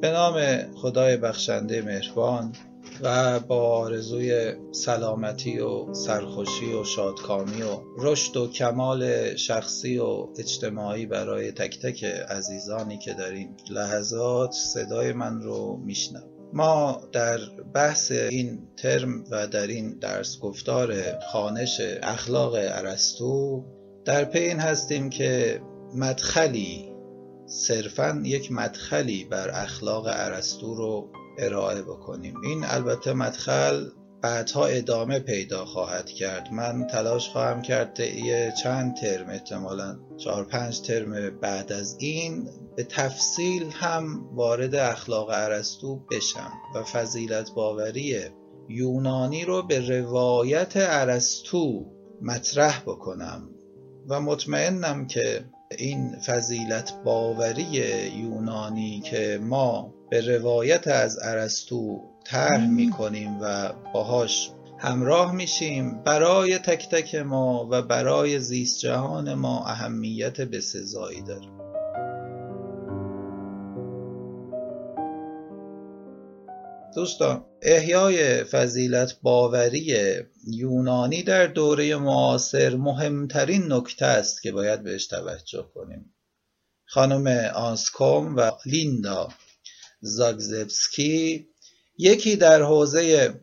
به نام خدای بخشنده مهربان و با آرزوی سلامتی و سرخوشی و شادکامی و رشد و کمال شخصی و اجتماعی برای تک تک عزیزانی که در این لحظات صدای من رو میشنم ما در بحث این ترم و در این درس گفتار خانش اخلاق ارسطو در پی این هستیم که مدخلی صرفا یک مدخلی بر اخلاق ارسطو رو ارائه بکنیم. این البته مدخل بعدها ادامه پیدا خواهد کرد. من تلاش خواهم کرد یه چند ترم احتمالا چهار پنج ترم بعد از این به تفصیل هم وارد اخلاق ارسطو بشم و فضیلت باوری یونانی رو به روایت ارسطو مطرح بکنم. و مطمئنم که این فضیلت باوری یونانی که ما به روایت از ارسطو طرح می‌کنیم و باهاش همراه میشیم. برای تک تک ما و برای زیست جهان ما اهمیت بسزایی داره. دوستان احیای فضیلت باوری یونانی در دوره معاصر مهمترین نکته است که باید بهش توجه کنیم. خانم آنسکوم و لیندا زاگزبسکی یکی در حوزه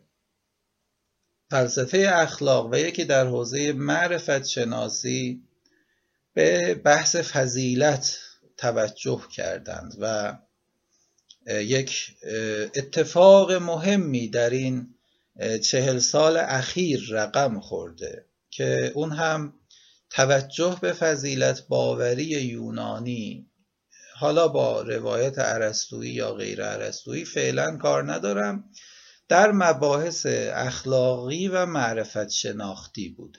فلسفه اخلاق و یکی در حوزه معرفت شناسی به بحث فضیلت توجه کردند و یک اتفاق مهمی در این چهل سال اخیر رقم خورده که اون هم توجه به فضیلت باوری یونانی حالا با روایت عرستویی یا غیر عرستویی فعلا کار ندارم. در مباحث اخلاقی و معرفت شناختی بود.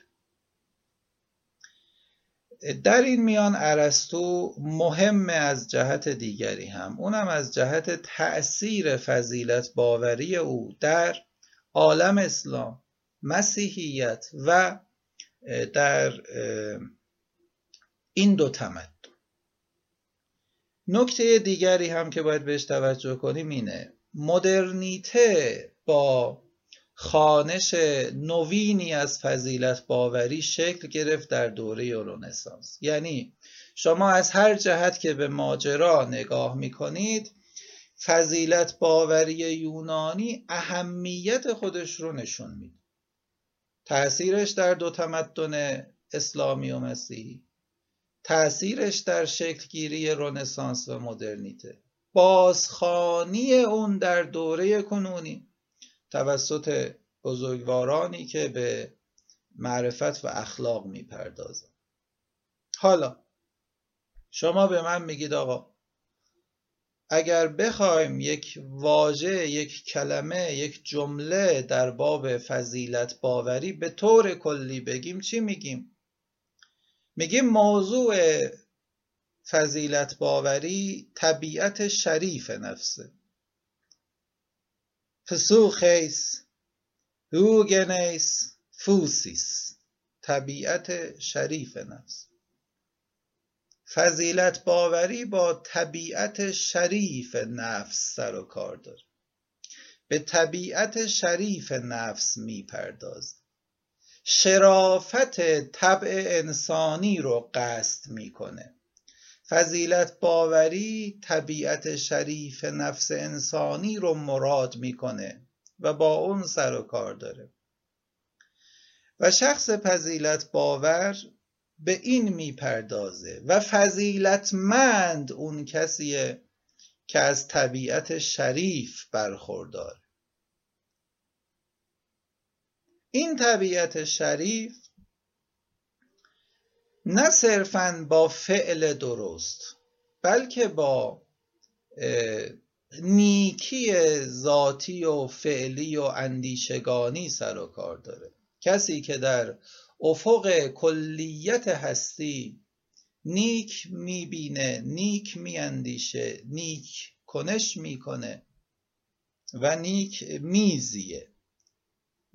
در این میان ارسطو مهم از جهت دیگری هم اونم از جهت تأثیر فضیلت باوری او در عالم اسلام مسیحیت و در این دو تمدن. نکته دیگری هم که باید بهش توجه کنیم اینه. مدرنیته با خانش نوینی از فضیلت باوری شکل گرفت در دوره رنسانس. یعنی شما از هر جهت که به ماجرا نگاه می‌کنید فضیلت باوری یونانی اهمیت خودش رو نشون میده. تأثیرش در دو تمدن اسلامی و مسیحی. تأثیرش در شکلگیری رنسانس و مدرنیته. بازخانی اون در دوره کنونی. توسط بزرگوارانی که به معرفت و اخلاق می‌پردازن حالا شما به من میگید آقا اگر بخوایم یک واژه یک کلمه یک جمله در باب فضیلت باوری به طور کلی بگیم چی میگیم؟ میگیم موضوع فضیلت باوری طبیعت شریف نفسه. فسوخیس هوگنیس فوسیس طبیعت شریف نفس. فضیلت باوری با طبیعت شریف نفس سر و کار داره. به طبیعت شریف نفس می‌پردازه. شرافت طبع انسانی رو قصد می‌کنه. فضیلت باوری طبیعت شریف نفس انسانی رو مراد می‌کنه و با اون سر و کار داره. و شخص فضیلت باور به این می‌پردازه و فضیلتمند اون کسیه که از طبیعت شریف برخوردار. این طبیعت شریف نه صرفا با فعل درست بلکه با نیکی ذاتی و فعلی و اندیشگانی سر و کار داره. کسی که در افق کلیت هستی نیک می‌بینه نیک میاندیشه نیک کنش می‌کنه و نیک میزیه.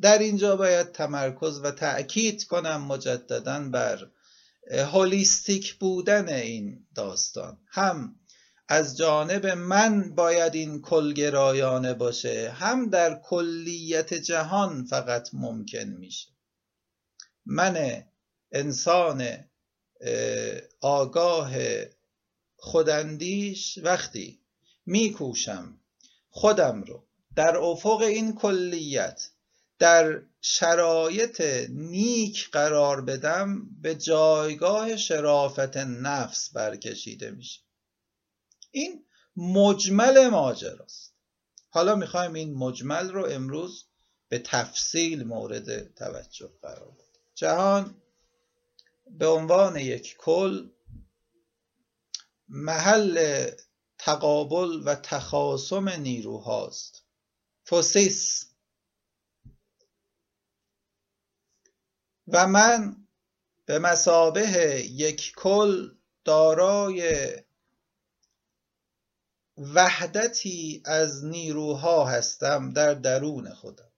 در اینجا باید تمرکز و تأکید کنم مجددا بر هولیستیک بودن این داستان. هم از جانب من باید این کلگرایانه باشه هم در کلیت جهان فقط ممکن میشه. من انسان آگاه خوداندیش وقتی میکوشم خودم رو در افق این کلیت در شرایط نیک قرار بدم به جایگاه شرافت نفس برکشیده میشه این مجمل ماجراست. حالا می‌خوایم این مجمل رو امروز به تفصیل مورد توجه قرار بدیم. جهان به عنوان یک کل محل تقابل و تخاصم نیروهاست. فوسیس و من به مسابه یک کل دارای وحدتی از نیروها هستم در درون خودم.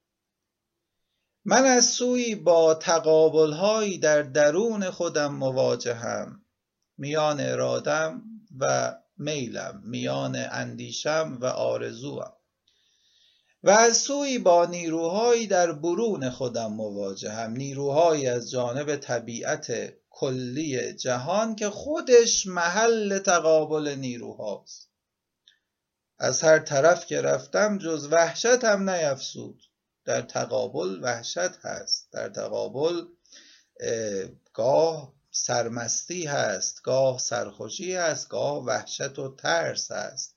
من از سوی با تقابلهایی در درون خودم مواجهم میان ارادم و میلم میان اندیشم و آرزوم. و از سوی با نیروهایی در برون خودم مواجهم نیروهایی از جانب طبیعت کلی جهان که خودش محل تقابل نیروهاست. از هر طرف که رفتم جز وحشت هم نیفسود در تقابل وحشت هست. در تقابل گاه سرمستی هست گاه سرخوشی هست گاه وحشت و ترس هست.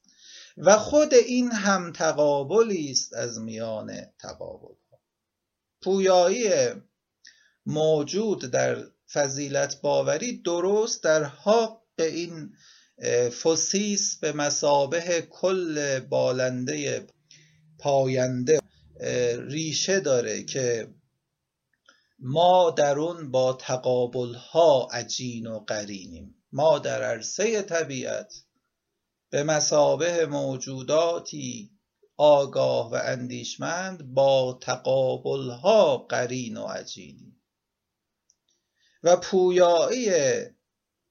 و خود این هم تقابلی است از میان تقابل. پویایی موجود در فضیلت باوری درست در حق این فسیس به مسابه کل بالنده پاینده ریشه داره که ما در اون با تقابل ها عجین و قرینیم. ما در عرصه طبیعت به مسابه موجوداتی آگاه و اندیشمند با تقابل ها قرین و عجینیم و پویایی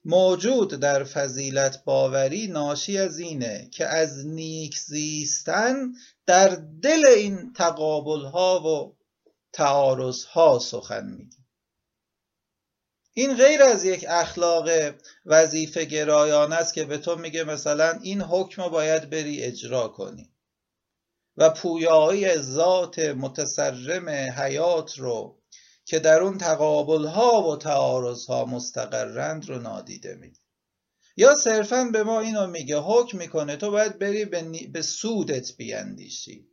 موجود در فضیلت باوری ناشی از اینه که از نیک زیستن در دل این تقابل ها و تعارض ها سخن میگه. این غیر از یک اخلاق وظیفه گرایانه است که به تو میگه مثلا این حکم باید بری اجرا کنی و پویایی ذات متسرم حیات رو که در اون تقابل ها و تعارض ها مستقرند رو نادیده میگه یا صرفا به ما اینو میگه حکم می‌کنه تو باید بری به, به سودت بیاندیشی.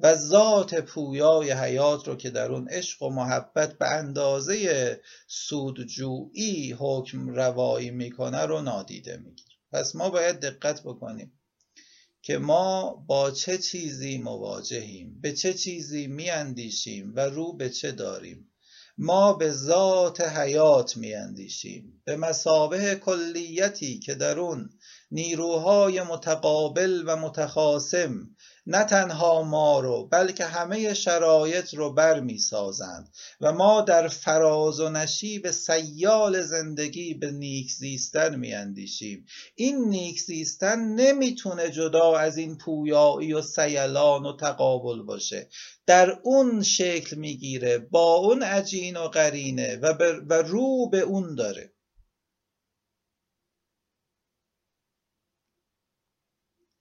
و ذات پویای حیات رو که در اون عشق و محبت به اندازه سودجویی حکم روایی می‌کنه رو نادیده میگیر پس ما باید دقت بکنیم که ما با چه چیزی مواجهیم به چه چیزی میاندیشیم و رو به چه داریم. ما به ذات حیات میاندیشیم به مسابه کلیتی که در اون نیروهای متقابل و متخاسم نه تنها ما رو بلکه همه شرایط رو بر می سازند و ما در فراز و نشیب سیال زندگی به نیک زیستن می اندیشیم این نیک زیستن نمی‌تونه جدا از این پویایی و سیلان و تقابل باشه. در اون شکل می‌گیره با اون عجین و قرینه و, و رو به اون داره.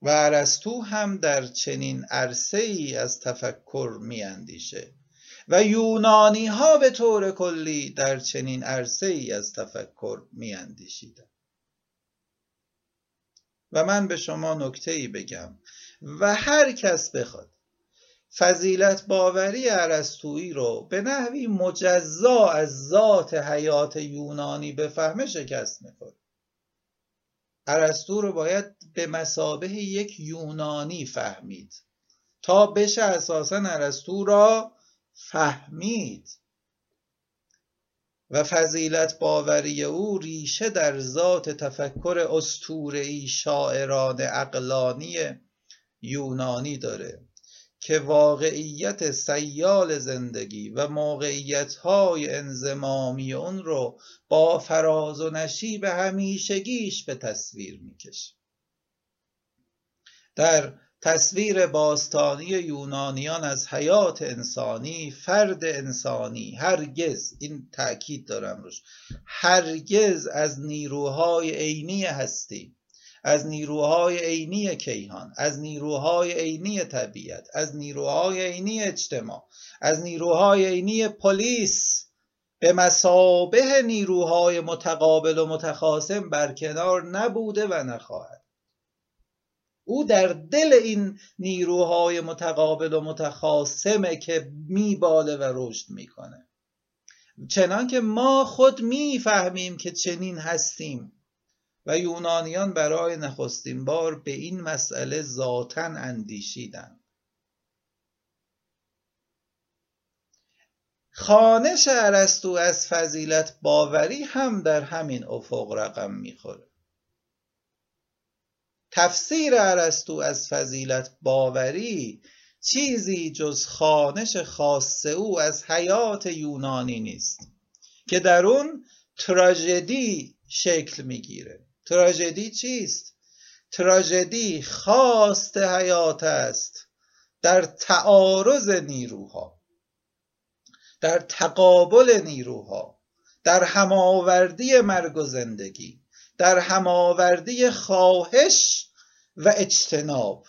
و ارسطو هم در چنین عرصه ای از تفکر میاندیشه. و یونانی ها به طور کلی در چنین عرصه ای از تفکر میاندیشیدن و من به شما نکته ای بگم. و هر کس بخواد فضیلت باوری عرستویی رو به نحوی مجزا از ذات حیات یونانی بفهمه شکست می‌کنه ارسطو رو باید به مسابه یک یونانی فهمید. تا بشه اساسا ارسطو را فهمید. و فضیلت باوری او ریشه در ذات تفکر اسطوره‌ای شاعران عقلانی یونانی داره. که واقعیت سیال زندگی و موقعیت های انزمامی اون رو با فراز و نشیب همیشگیش به تصویر می‌کشه. در تصویر باستانی یونانیان از حیات انسانی فرد انسانی هرگز این تأکید دارم روش هرگز از نیروهای عینی هستی از نیروهای عینی کیهان از نیروهای عینی طبیعت از نیروهای عینی اجتماع از نیروهای عینی پلیس به مسابه نیروهای متقابل و متخاصم برکنار نبوده و نخواهد. او در دل این نیروهای متقابل و متخاصمه که میباله و رشد می‌کنه. چنان که ما خود می‌فهمیم که چنین هستیم. و یونانیان برای نخستین بار به این مسئله ذاتا اندیشیدند. خانش ارسطو از فضیلت باوری هم در همین افق رقم می‌خوره. تفسیر ارسطو از فضیلت باوری چیزی جز خانش خاص او از حیات یونانی نیست که در اون تراژدی شکل می‌گیره. تراژدی چیست؟ تراژدی خواست حیات است در تعارض نیروها در تقابل نیروها در هماوردی مرگ و زندگی در هماوردی خواهش و اجتناب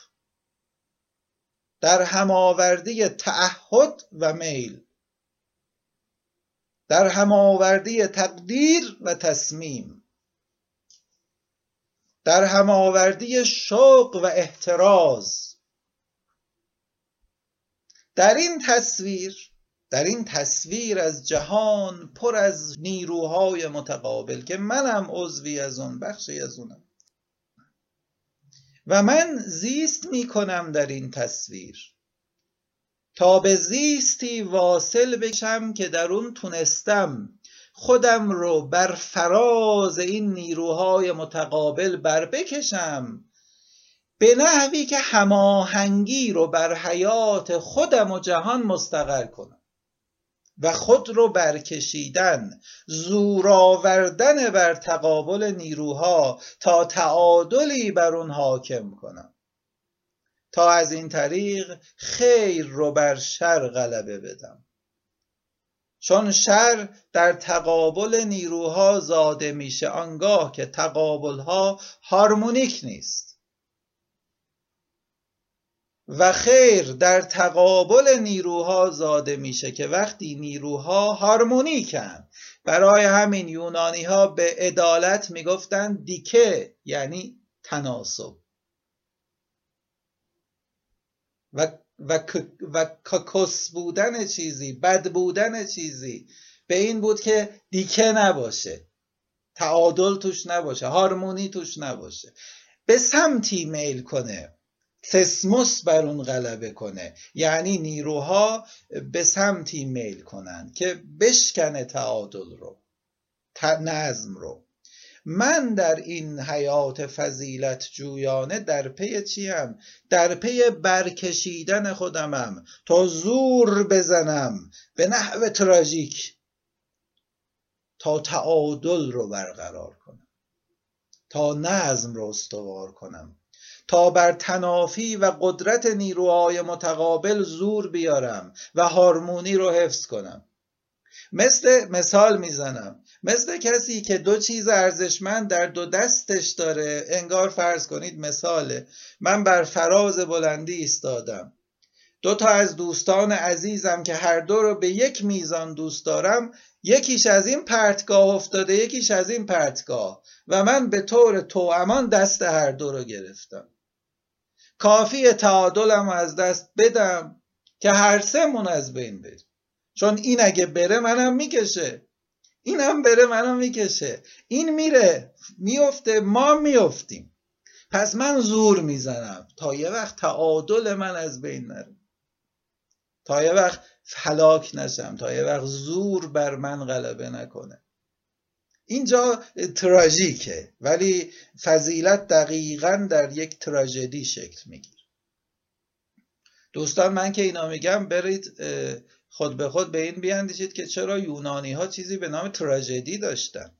در هماوردی تعهد و میل در هماوردی تقدیر و تصمیم. در هماوردی شوق و احتراز. در این تصویر در این تصویر از جهان پر از نیروهای متقابل که منم عضوی از اون بخشی از اونم. و من زیست می کنم در این تصویر. تا به زیستی واصل بشم که در اون تونستم خودم رو بر فراز این نیروهای متقابل بر بکشم. به نحوی که هماهنگی رو بر حیات خودم و جهان مستقر کنم و خود رو برکشیدن زور آوردن بر تقابل نیروها تا تعادلی بر اون حاکم کنم. تا از این طریق خیر رو بر شر غلبه بدم. چون شر در تقابل نیروها زاده میشه آنگاه که تقابلها هارمونیک نیست. و خیر در تقابل نیروها زاده میشه که وقتی نیروها هارمونیکن. برای همین یونانی ها به عدالت می‌گفتن دیکه یعنی تناسب. و و, و کاکس بودن چیزی بد بودن چیزی. به این بود که دیکه نباشه. تعادل توش نباشه. هارمونی توش نباشه. به سمتی میل کنه. تسموس بر اون غلبه کنه. یعنی نیروها به سمتی میل کنن که بشکنه تعادل رو نظم رو. من در این حیات فضیلت جویانه در پی چیم در پی برکشیدن خودمم. تا زور بزنم به نحو تراژیک. تا تعادل رو برقرار کنم. تا نظم رو استوار کنم. تا بر تنافی و قدرت نیروهای متقابل زور بیارم و هارمونی رو حفظ کنم. مثل مثال می‌زنم. مثل کسی که دو چیز ارزشمند در دو دستش داره انگار فرض کنید مثاله. من بر فراز بلندی ایستادم. دو تا از دوستان عزیزم که هر دو رو به یک میزان دوست دارم یکیش از این پرتگاه افتاده یکیش از این پرتگاه. و من به طور توامان دست هر دو رو گرفتم. کافی تعادلم از دست بدم که هر سمون از بین بریم. چون این اگه بره منم می‌کشه. اینم بره منم می‌کشه. این میره میفته ما میفتیم. پس من زور می‌زنم. تا یه وقت تعادل من از بین نره. تا یه وقت هلاک نشم. تا یه وقت زور بر من غلبه نکنه. اینجا تراژیکه. ولی فضیلت دقیقا در یک تراژدی شکل می‌گیره. دوستان من که اینا میگم برید خود به خود به این بیاندیشید که چرا یونانی ها چیزی به نام تراژدی داشتن.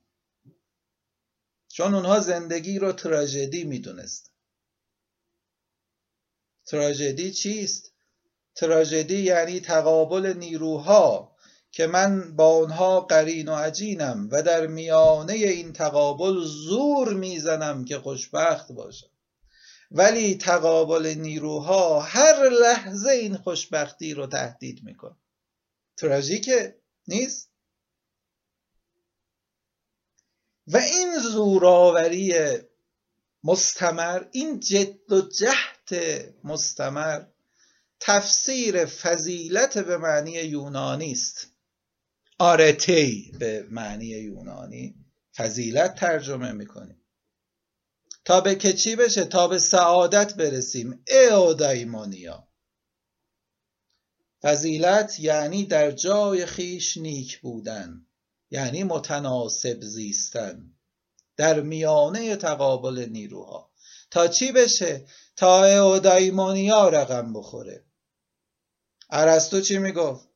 چون اونها زندگی رو تراژدی می‌دونست. تراژدی چیست؟ تراژدی یعنی تقابل نیروها که من با اونها قرین و عجینم و در میانه این تقابل زور می‌زنم که خوشبخت باشم. ولی تقابل نیروها هر لحظه این خوشبختی رو تهدید می‌کنه. تراژیکه. نیست؟ و این زوراوری مستمر این جد و جهت مستمر تفسیر فضیلت به معنی یونانی است. آرتی به معنی یونانی فضیلت ترجمه می‌کنیم. تا به که چی بشه؟ تا به سعادت برسیم. اودایمونیا فضیلت یعنی در جای خیش نیک بودن یعنی متناسب زیستن. در میانه تقابل نیروها. تا چی بشه؟ تا اودایمونیا رقم بخوره. ارسطو چی می‌گفت؟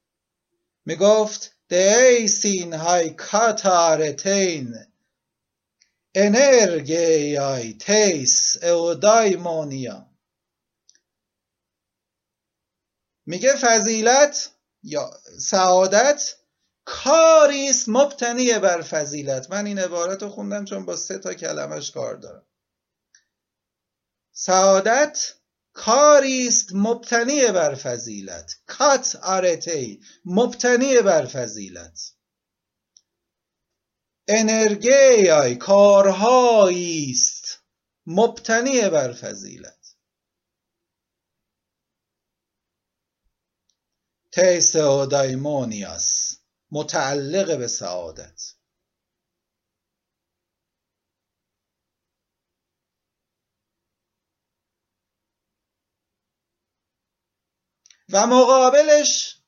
می‌گفت دیسین های کاتارتین انرگیای تیس اودایمونیا. میگه فضیلت یا سعادت کاریست مبتنی بر فضیلت. من این عبارت رو خوندم چون با سه تا کلمش کار دارم. سعادت کاریست مبتنی بر فضیلت. کات آرتی مبتنی بر فضیلت. انرژی کارهایی است مبتنی بر فضیلت. تیس و دایمونیاس متعلق به سعادت. و مقابلش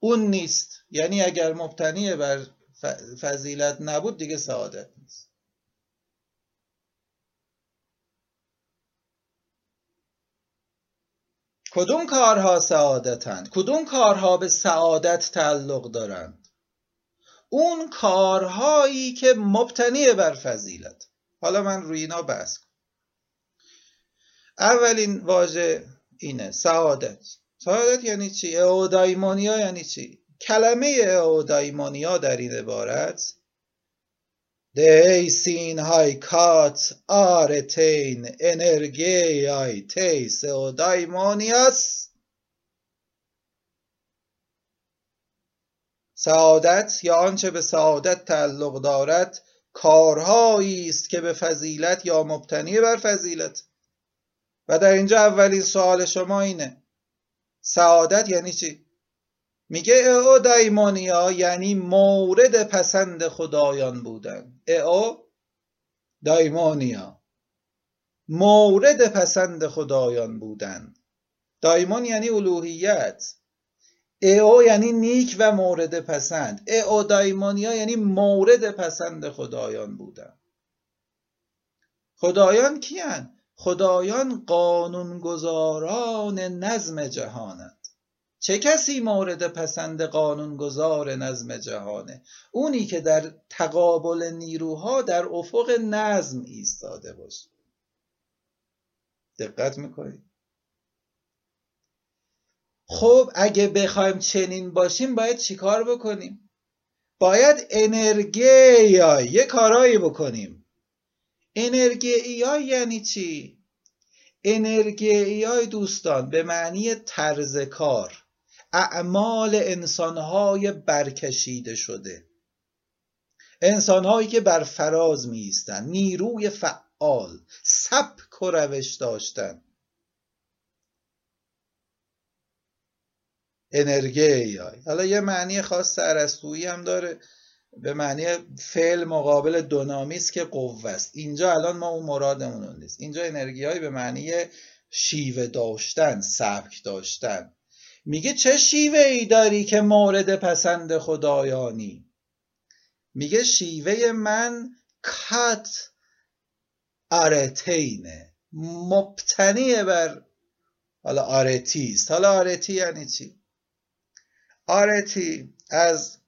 اون نیست. یعنی اگر مبتنی بر فضیلت نبود دیگه سعادت کدوم کارها سعادتند؟ کدوم کارها به سعادت تعلق دارند؟ اون کارهایی که مبتنی بر فضیلت. حالا من روی اینا بحث کنم. اولین واژه اینه سعادت. سعادت یعنی چی؟ اودایمونیا یعنی چی؟ کلمه اودایمونیا در این عبارت های کات آرتین انرژی های تیس اودایمونیاس سعادت یا آنچه به سعادت تعلق دارد کارهایی است که به فضیلت یا مبتنی بر فضیلت و در اینجا اولین سوال شما اینه سعادت یعنی چی؟ میگه او دایمونیا یعنی مورد پسند خدایان بودن او دایمونیا. مورد پسند خدایان بودن. دایمون یعنی الوهیت. او یعنی نیک و مورد پسند. او دایمونیا یعنی مورد پسند خدایان بودن. خدایان کیان؟ خدایان قانونگذاران نظم جهانند چه کسی مورد پسند قانونگذار نظم جهانه؟ اونی که در تقابل نیروها در افق نظم ایستاده باشه. دقت می‌کنید خب اگه بخوایم چنین باشیم باید چیکار بکنیم؟ باید انرژی یه کارایی بکنیم. انرژی یعنی چی؟ انرژی دوستان به معنی طرز کار. اعمال انسانهای برکشیده شده. انسانهایی که بر فراز می نیروی فعال سبک و روش داشتن. انرژی حالا یه معنی خاص ارسطویی هم داره به معنی فعل مقابل دونامی است که قوه است. اینجا الان ما اون مرادمون نیست. اینجا انرژی به معنی شیوه داشتن سبک داشتن. میگه چه شیوه ای داری که مورد پسند خدایانی؟ میگه شیوه من κατ' ἀρετήν ه مبتنی بر حالا ἀρετή است. حالا ἀρετή یعنی چی؟ ἀρετή از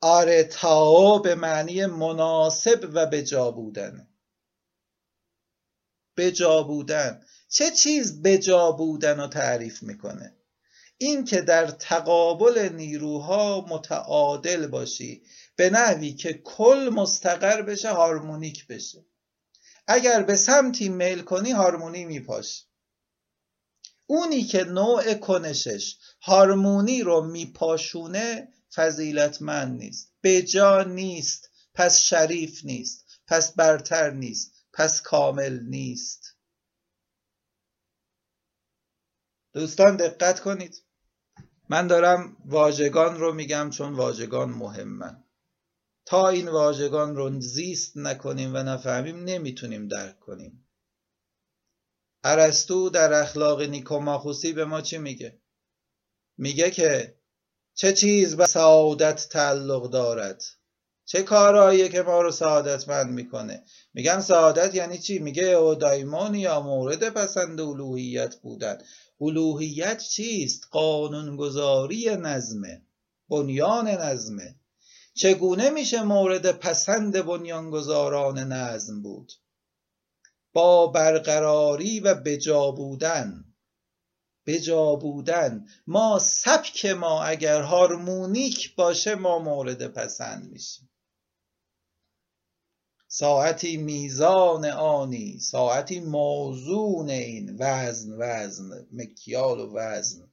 ἀρτάω به معنی مناسب و بجا بودن. بجا بودن. چه چیز بجا بودن رو تعریف می‌کنه؟ این که در تقابل نیروها متعادل باشی به نحوی که کل مستقر بشه هارمونیک بشه. اگر به سمتی میل کنی هارمونی میپاش. اونی که نوع کنشش هارمونی رو میپاشونه فضیلتمند نیست. بجا نیست. پس شریف نیست. پس برتر نیست. پس کامل نیست. دوستان دقت کنید. من دارم واژگان رو میگم چون واژگان مهمن تا این واژگان رو زیست نکنیم و نفهمیم نمی‌تونیم درک کنیم. ارسطو در اخلاق نیکوماخوسی به ما چی میگه؟ میگه که چه چیز به سعادت تعلق دارد؟ چه کارهایی که ما رو سعادتمند می‌کنه؟ میگم سعادت یعنی چی؟ میگه او دایمون یا مورد پسند الوهیت بودن. الوهیت چیست؟ قانونگذاری نظمه بنیان نظمه چگونه میشه مورد پسند بنیانگذاران نظم بود؟ با برقراری و بجا بودن. بجا بودن. ما سبک ما اگر هارمونیک باشه ما مورد پسند میشیم. ساعتی میزان آنی ساعتی موزون این وزن وزن مکیال و وزن.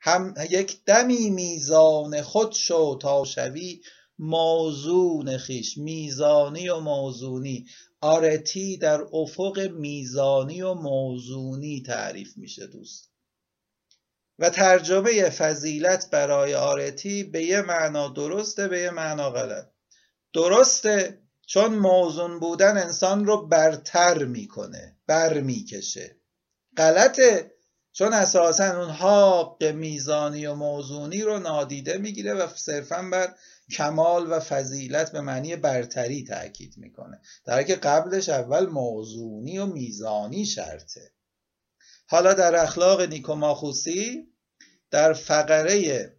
هم یک دمی میزان خود شو تا شوی موزون خیش میزانی و موزونی. آرتی در افق میزانی و موزونی تعریف میشه دوست. و ترجمه فضیلت برای آرتی به یه معنا درسته به یه معنا غلط. درسته چون موزون بودن انسان رو برتر می‌کنه بر می‌کشه. غلطه. چون اساسا اون حاق میزانی و موزونی رو نادیده می‌گیره و صرفا بر کمال و فضیلت به معنی برتری تاکید می‌کنه. در که قبلش اول موزونی و میزانی شرطه. حالا در اخلاق نیکوماخوسی در فقره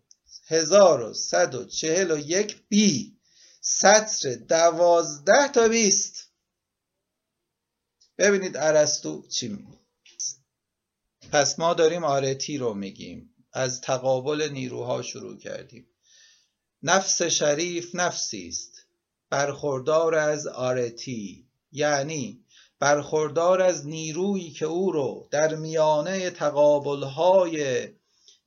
1141 بی سطر دوازده تا بیست. ببینید ارسطو چی میگه. پس ما داریم آرتی رو میگیم. از تقابل نیروها شروع کردیم. نفس شریف نفسی است. برخوردار از آرتی یعنی برخوردار از نیرویی که او رو در میانه تقابلهای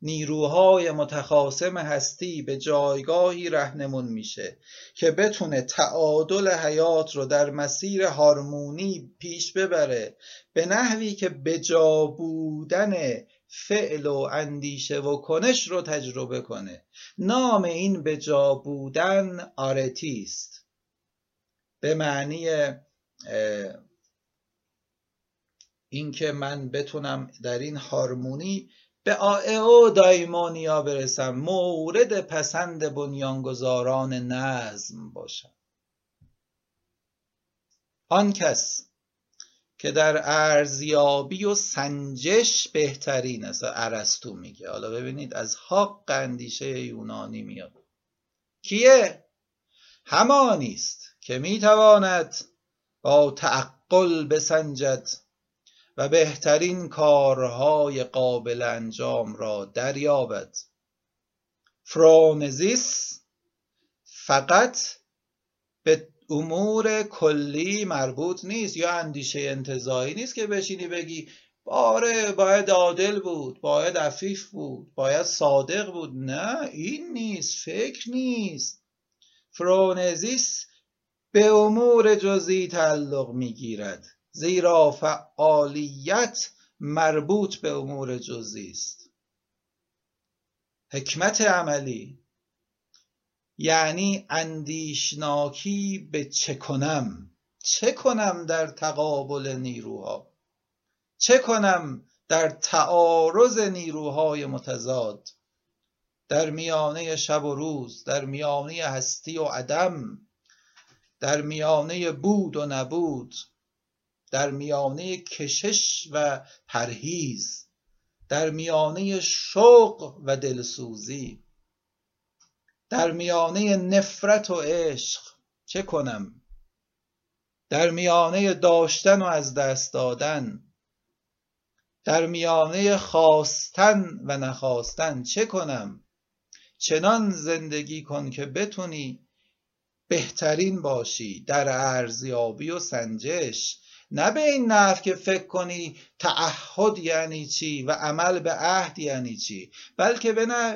نیروهای متخاصم هستی به جایگاهی رهنمون میشه که بتونه تعادل حیات رو در مسیر هارمونی پیش ببره به نحوی که بجا بودن فعل و اندیشه و کنش رو تجربه کنه. نام این بجا بودن آرتی است به معنی اینکه من بتونم در این هارمونی به آئو دایمونیا برسم. مورد پسند بنیانگذاران نظم باشم. آن کس که در ارزیابی و سنجش بهترین است. ارسطو میگه. حالا ببینید از حق اندیشه یونانی میاد. کیه؟ همانی است که می‌تواند با تعقل بسنجد. و بهترین کارهای قابل انجام را دریابد. فرونزیس فقط به امور کلی مربوط نیست یا اندیشه انتظایی نیست که بشینی بگی باره باید عادل بود باید عفیف بود باید صادق بود. نه این نیست فکر نیست. فرونزیس به امور جزئی تعلق می‌گیرد. زیرا فعالیت مربوط به امور جزئی است. حکمت عملی یعنی اندیشناکی به چه کنم؟ چه کنم در تقابل نیروها؟ چه کنم در تعارض نیروهای متضاد؟ در میانه شب و روز در میانه هستی و عدم در میانه بود و نبود در میانه کشش و پرهیز در میانه شوق و دلسوزی در میانه نفرت و عشق چه کنم؟ در میانه داشتن و از دست دادن در میانه خواستن و نخواستن چه کنم؟ چنان زندگی کن که بتونی بهترین باشی در ارزیابی و سنجش. نه به این نحو که فکر کنی تعهد یعنی چی و عمل به عهد یعنی چی بلکه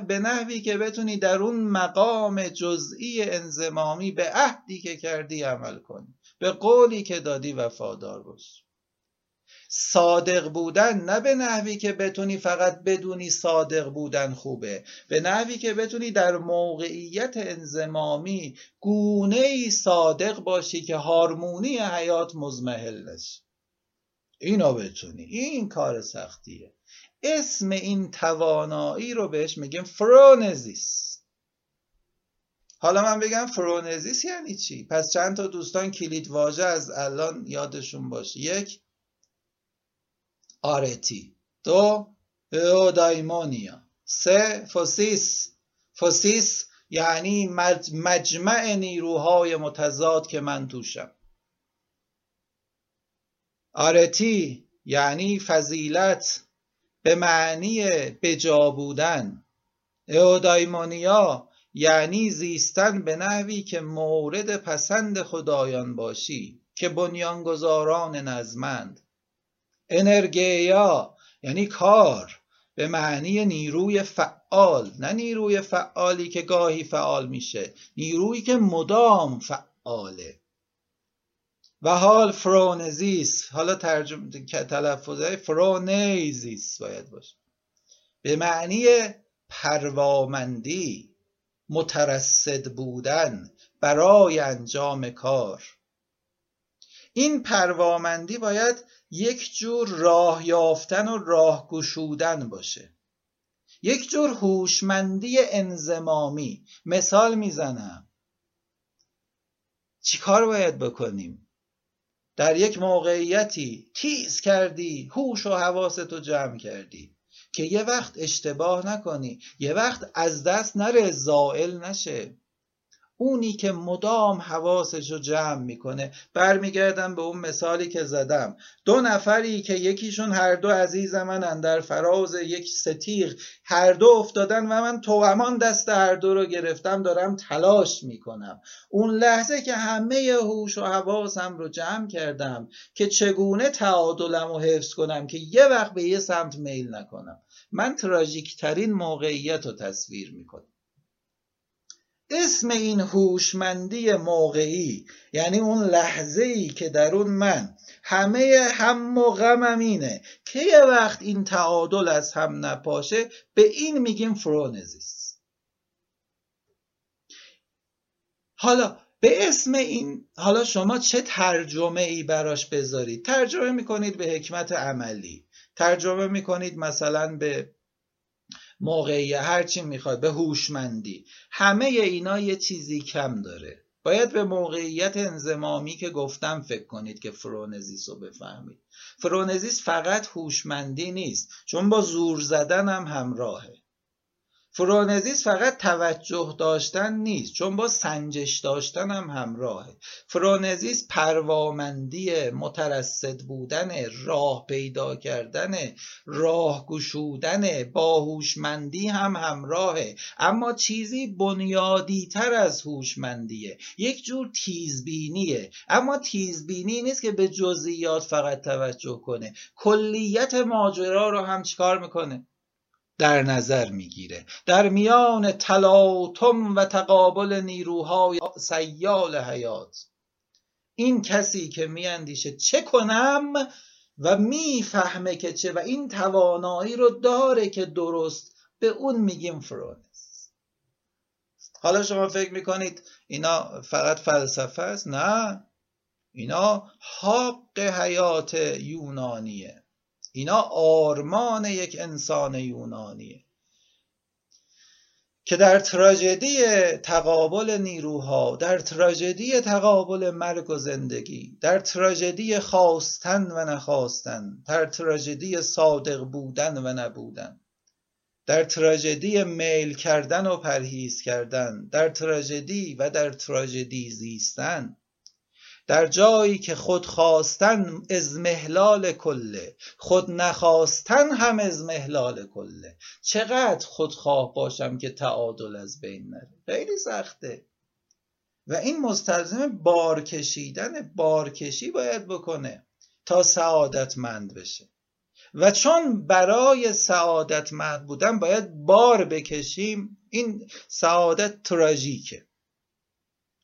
به نحوی که بتونی در اون مقام جزئی انزمامی به عهدی که کردی عمل کنی. به قولی که دادی وفادار باش. صادق بودن نه به نحوی که بتونی فقط بدونی صادق بودن خوبه. به نحوی که بتونی در موقعیت انزمامی گونه ای صادق باشی که هارمونی حیات مزمحل نشه اینو بتونی. این کار سختیه. اسم این توانایی رو بهش میگیم فرونزیس. حالا من بگم فرونزیس یعنی چی؟ پس چند تا دوستان کلید واژه از الان یادشون باشه. یک آرتی. دو اودایمونیا سه فوسیس فوسیس یعنی مجمع نیروهای متضاد که من توشم. آرتی یعنی فضیلت به معنی بجا بودن. اودایمونیا یعنی زیستن به نحوی که مورد پسند خدایان باشی که بنیانگذاران نظمند. انرگیا یعنی کار به معنی نیروی فعال نه نیروی فعالی که گاهی فعال میشه نیرویی که مدام فعاله. و حال فرونزیس حالا ترجمه تلفظ فرونیزیس باید باشه. به معنی پروامندی مترصد بودن برای انجام کار. این پروامندی باید یک جور راه یافتن و راه گشودن باشه. یک جور هوشمندی انزمامی مثال می‌زنم. چیکار باید بکنیم؟ در یک موقعیتی تیز کردی هوش و حواستو جمع کردی که یه وقت اشتباه نکنی یه وقت از دست نره زائل نشه. اونی که مدام حواسش رو جمع می‌کنه. برمیگردم به اون مثالی که زدم. دو نفری که یکیشون هر دو عزیز من در فراز یک ستیغ. هر دو افتادن و من توامان دست هر دو رو گرفتم دارم تلاش می‌کنم. اون لحظه که همه هوش و حواسم رو جمع کردم که چگونه تعادلم رو حفظ کنم که یه وقت به یه سمت میل نکنم. من تراژیک ترین موقعیت رو تصویر می‌کنم. اسم این هوشمندی موقعی یعنی اون لحظه ای که در اون من همه هم و غمم اینه که یه وقت این تعادل از هم نپاشه به این میگیم فرونزیس حالا به اسم این حالا شما چه ترجمه ای براش بذارید؟ ترجمه می‌کنید به حکمت عملی. ترجمه می‌کنید مثلا به موقعی هرچی می‌خواد به هوشمندی. همه اینا یه چیزی کم داره. باید به موقعیت انزمامی که گفتم فکر کنید که فرونزیس رو بفهمید. فرونزیس فقط هوشمندی نیست. چون با زور زدن هم همراهه. فرونزیس فقط توجه داشتن نیست چون با سنجش داشتن هم همراهه. فرونزیس پروامندی مترصد بودن راه پیدا کردن راه گشودن باهوشمندی هم همراهه. اما چیزی بنیادی تر از هوشمندیه. یک جور تیزبینیه. اما تیزبینی نیست که به جزئیات فقط توجه کنه. کلیت ماجرا رو هم چیکار می‌کنه؟ در نظر می‌گیره. در میان تلاطم و تقابل نیروهای سیال حیات این کسی که میاندیشه چه کنم و می‌فهمه که چه و این توانایی رو داره که درست به اون میگیم فرونس. حالا شما فکر می‌کنید اینا فقط فلسفه است؟ نه. اینا حق حیات یونانیه. اینا آرمان یک انسان یونانیه که در تراژدی تقابل نیروها در تراژدی تقابل مرگ و زندگی در تراژدی خواستن و نخواستن در تراژدی صادق بودن و نبودن در تراژدی میل کردن و پرهیز کردن در تراژدی و در تراژدی زیستن. در جایی که خود خواستن ازمهلال کله خود نخواستن هم ازمهلال کله. چقدر خودخواه باشم که تعادل از بین نره؟ خیلی سخته. و این مستلزم بار کشیدن بارکشی باید بکنه تا سعادتمند بشه. و چون برای سعادتمند بودن باید بار بکشیم این سعادت تراژیکه.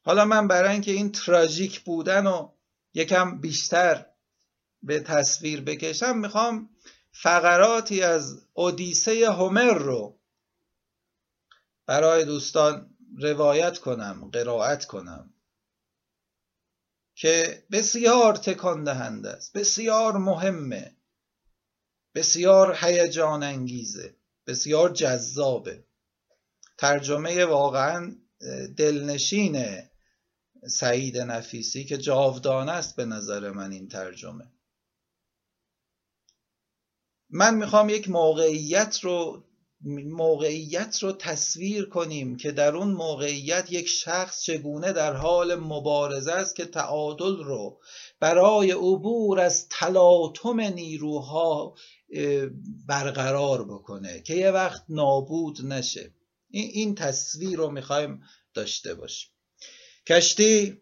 حالا من برای اینکه این تراژیک بودن رو یکم بیشتر به تصویر بکشم می‌خوام فقراتی از اودیسه هومر رو برای دوستان روایت کنم قرائت کنم که بسیار تکان دهنده است بسیار مهمه بسیار هیجان انگیزه بسیار جذابه. ترجمه واقعا دلنشینه. سعید نفیسی که جاودانه است به نظر من این ترجمه. من می‌خوام یک موقعیت رو موقعیت رو تصویر کنیم که در اون موقعیت یک شخص چگونه در حال مبارزه است که تعادل رو برای عبور از تلاطم نیروها برقرار بکنه که یه وقت نابود نشه. این تصویر رو می‌خوایم داشته باشیم. کشتی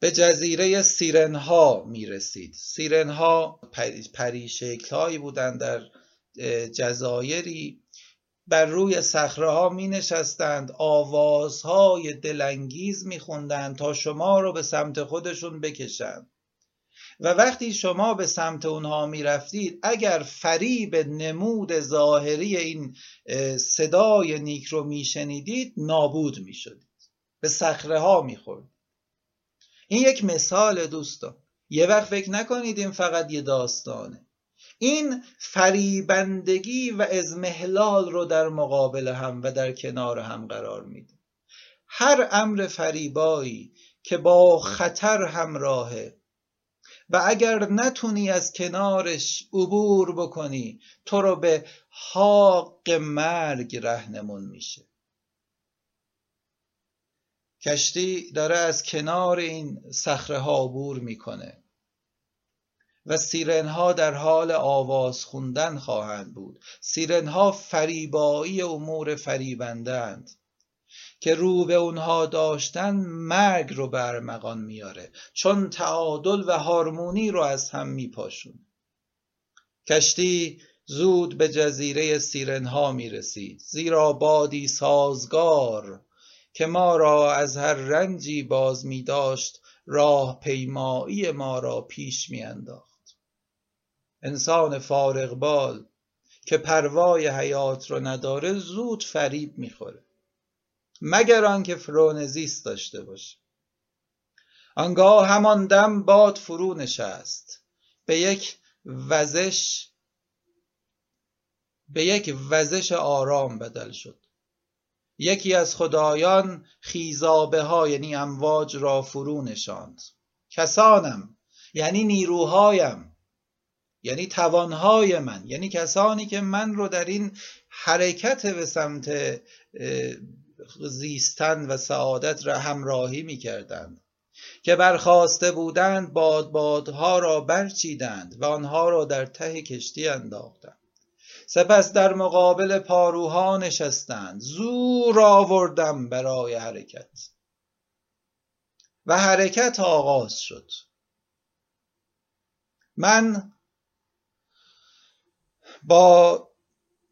به جزیره سیرنها می رسید سیرنها پریشکل هایی بودند در جزایری. بر روی صخره ها می نشستند آوازهای دلانگیز می خوندند تا شما رو به سمت خودشون بکشند. و وقتی شما به سمت اونها می رفتید اگر فریب نمود ظاهری این صدای نیک رو می شنیدید نابود می شدید به صخره ها می‌خورد. این یک مثال دوستان. یه وقت فکر نکنید این فقط یه داستانه. این فریبندگی و ازمهلال رو در مقابل هم و در کنار هم قرار میده. هر امر فریبایی که با خطر همراهه و اگر نتونی از کنارش عبور بکنی تو رو به حاق مرگ رهنمون میشه. کشتی داره از کنار این صخره ها عبور می‌کنه و سیرن ها در حال آواز خوندن خواهند بود. سیرن ها فریبایی امور فریبندند که رو به اونها داشتن مرگ رو برمغان میاره چون تعادل و هارمونی رو از هم میپاشون. کشتی زود به جزیره سیرن ها می رسید زیرا بادی سازگار که ما را از هر رنجی باز می داشت راه پیمایی ما را پیش می انداخت. انسان فارغ بال که پروای حیات رو نداره زود فریب می‌خوره مگر آنکه فرونزیست داشته باشه. آنگاه همان دم باد فرو نشست. به یک وزش به یک وزش آرام بدل شد. یکی از خدایان خیزابه ها یعنی امواج را فرو نشاند. کسانم یعنی نیروهایم یعنی توانهای من یعنی کسانی که من رو در این حرکت به سمت زیستن و سعادت را همراهی می کردند که برخواسته بودند بادبادها را برچیدند و آنها را در ته کشتی انداختند. سپس در مقابل پاروها نشستند. زور آوردم برای حرکت. و حرکت آغاز شد. من با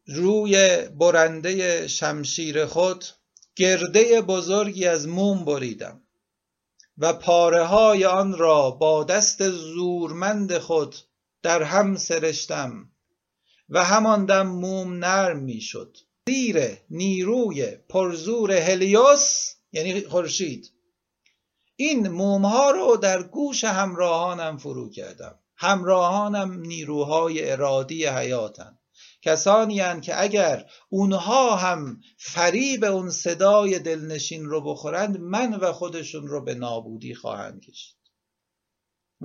روی برنده شمشیر خود گرده بزرگی از موم بریدم و پاره های آن را با دست زورمند خود در هم سرشتم. و همان دم موم نرم می‌شد. زیر نیروی پرزور هلیوس یعنی خورشید این موم ها رو در گوش همراهانم فرو کردم. همراهانم نیروهای ارادی حیاتن. کسانی هن که اگر اونها هم فریب اون صدای دلنشین رو بخورند من و خودشون رو به نابودی خواهند کشید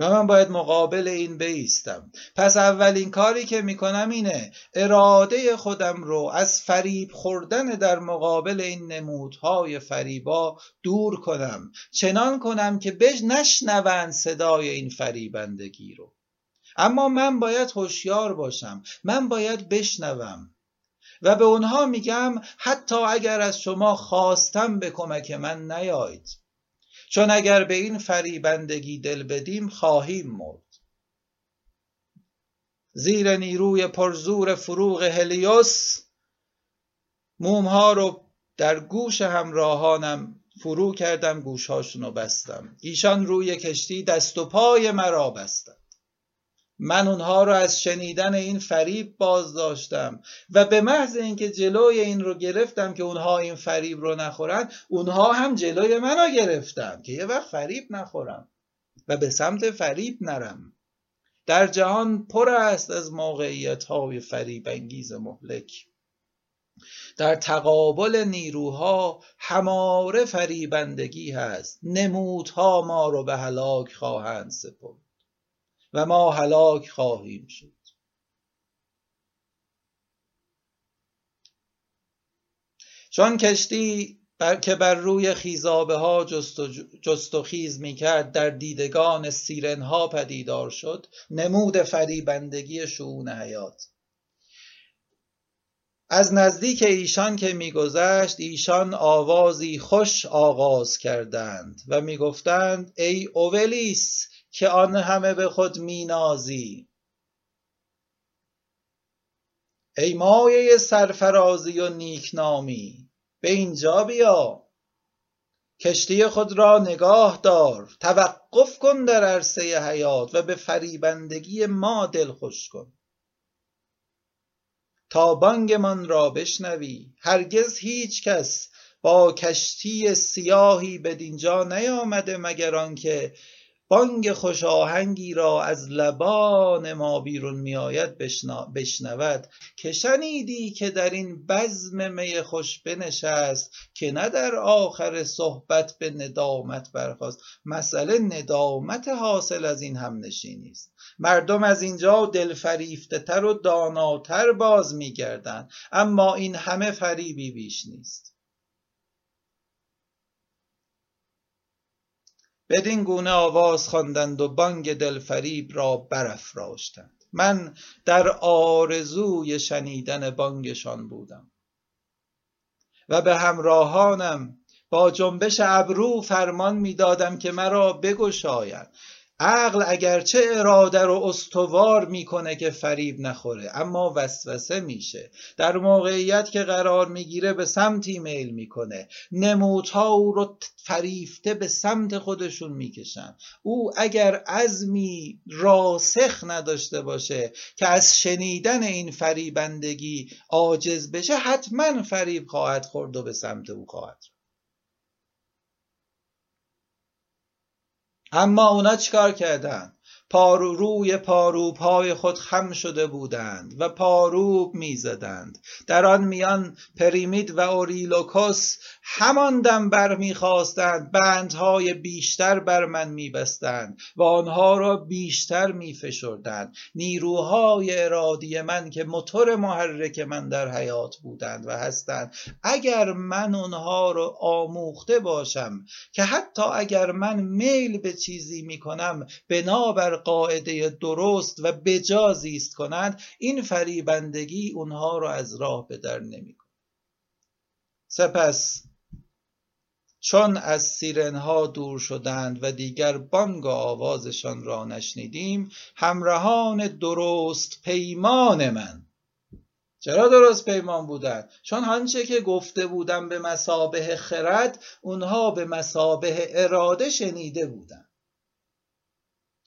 و من باید مقابل این بیستم. پس اولین کاری که می‌کنم اینه اراده خودم رو از فریب خوردن در مقابل این نمودهای فریبا دور کنم. چنان کنم که بش نشنوند صدای این فریبندگی رو. اما من باید هوشیار باشم. من باید بشنوم. و به اونها میگم حتی اگر از شما خواستم به کمک من نیایید چون اگر به این فریبندگی دل بدیم خواهیم مرد. زیر نیروی پرزور فروغ هلیوس مومها رو در گوش همراهانم فرو کردم گوشهاشون رو بستم. ایشان روی کشتی دست و پای مرا بستم من اونها رو از شنیدن این فریب باز داشتم و به محض اینکه جلوی این رو گرفتم که اونها این فریب رو نخورن اونها هم جلوی منو گرفتم که یه وقت فریب نخورم و به سمت فریب نرم. در جهان پر است از موقعیت های فریب انگیز مهلک. در تقابل نیروها هماره فریبندگی هست. نمودها ما رو به هلاک خواهند سپرد. و ما هلاک خواهیم شد. چون کشتی بر که بر روی خیزابه ها جست و, جست و خیز می کرد در دیدگان سیرن ها پدیدار شد نمود فریبندگی شعون حیات. از نزدیک ایشان که میگذشت ایشان آوازی خوش آغاز کردند و می‌گفتند ای اولیس که آن همه به خود مینازی. ای مایه سرفرازی و نیکنامی به اینجا بیا. کشتی خود را نگاه دار توقف کن در عرصه حیات و به فریبندگی ما دل خوش کن. تا بانگمان را بشنوی هرگز هیچ کس با کشتی سیاهی بدینجا نیامده مگر آنکه بانگ خوش آهنگی را از لبان ما بیرون میآید بشنود. که شنیدی که در این بزم می خوش بنشست که نه در آخر صحبت به ندامت برخواست مسئله ندامت حاصل از این هم نشینی است. مردم از اینجا دل فریفته تر و داناتر باز میگردند. اما این همه فریبی بیش نیست. بدین گونه آواز خواندند و بانگ دلفریب را برافراشتند. من در آرزوی شنیدن بانگشان بودم و به همراهانم با جنبش ابرو فرمان می‌دادم که مرا بگشایند عقل اگرچه اراده رو استوار می‌کنه که فریب نخوره اما وسوسه میشه. در موقعیت که قرار می‌گیره به سمتی میل می‌کنه. نمودها او رو فریفته به سمت خودشون می‌کشن. او اگر عزمی راسخ نداشته باشه که از شنیدن این فریبندگی عاجز بشه حتما فریب خواهد خورد و به سمت او خواهد اما اونا چیکار کردن؟ پارو روی پاروپای خود خم شده بودند و پاروب می‌زدند. در آن میان پریمید و اوریلوکوس همان دم بر می‌خواستند بندهای بیشتر بر من میبستند و آنها را بیشتر میفشردند نیروهای ارادی من که موتور محرک من در حیات بودند و هستند. اگر من اونها رو آموخته باشم که حتی اگر من میل به چیزی می‌کنم بنابر قاعده درست و بجا زیست کنند این فریبندگی اونها رو از راه به در نمی‌کنه سپس چون از سیرنها دور شدند و دیگر بانگ آوازشان را نشنیدیم همراهان درست پیمان من. چرا درست پیمان بودند؟ چون آنچه که گفته بودم به مسابه خرد اونها به مسابه اراده شنیده بودند.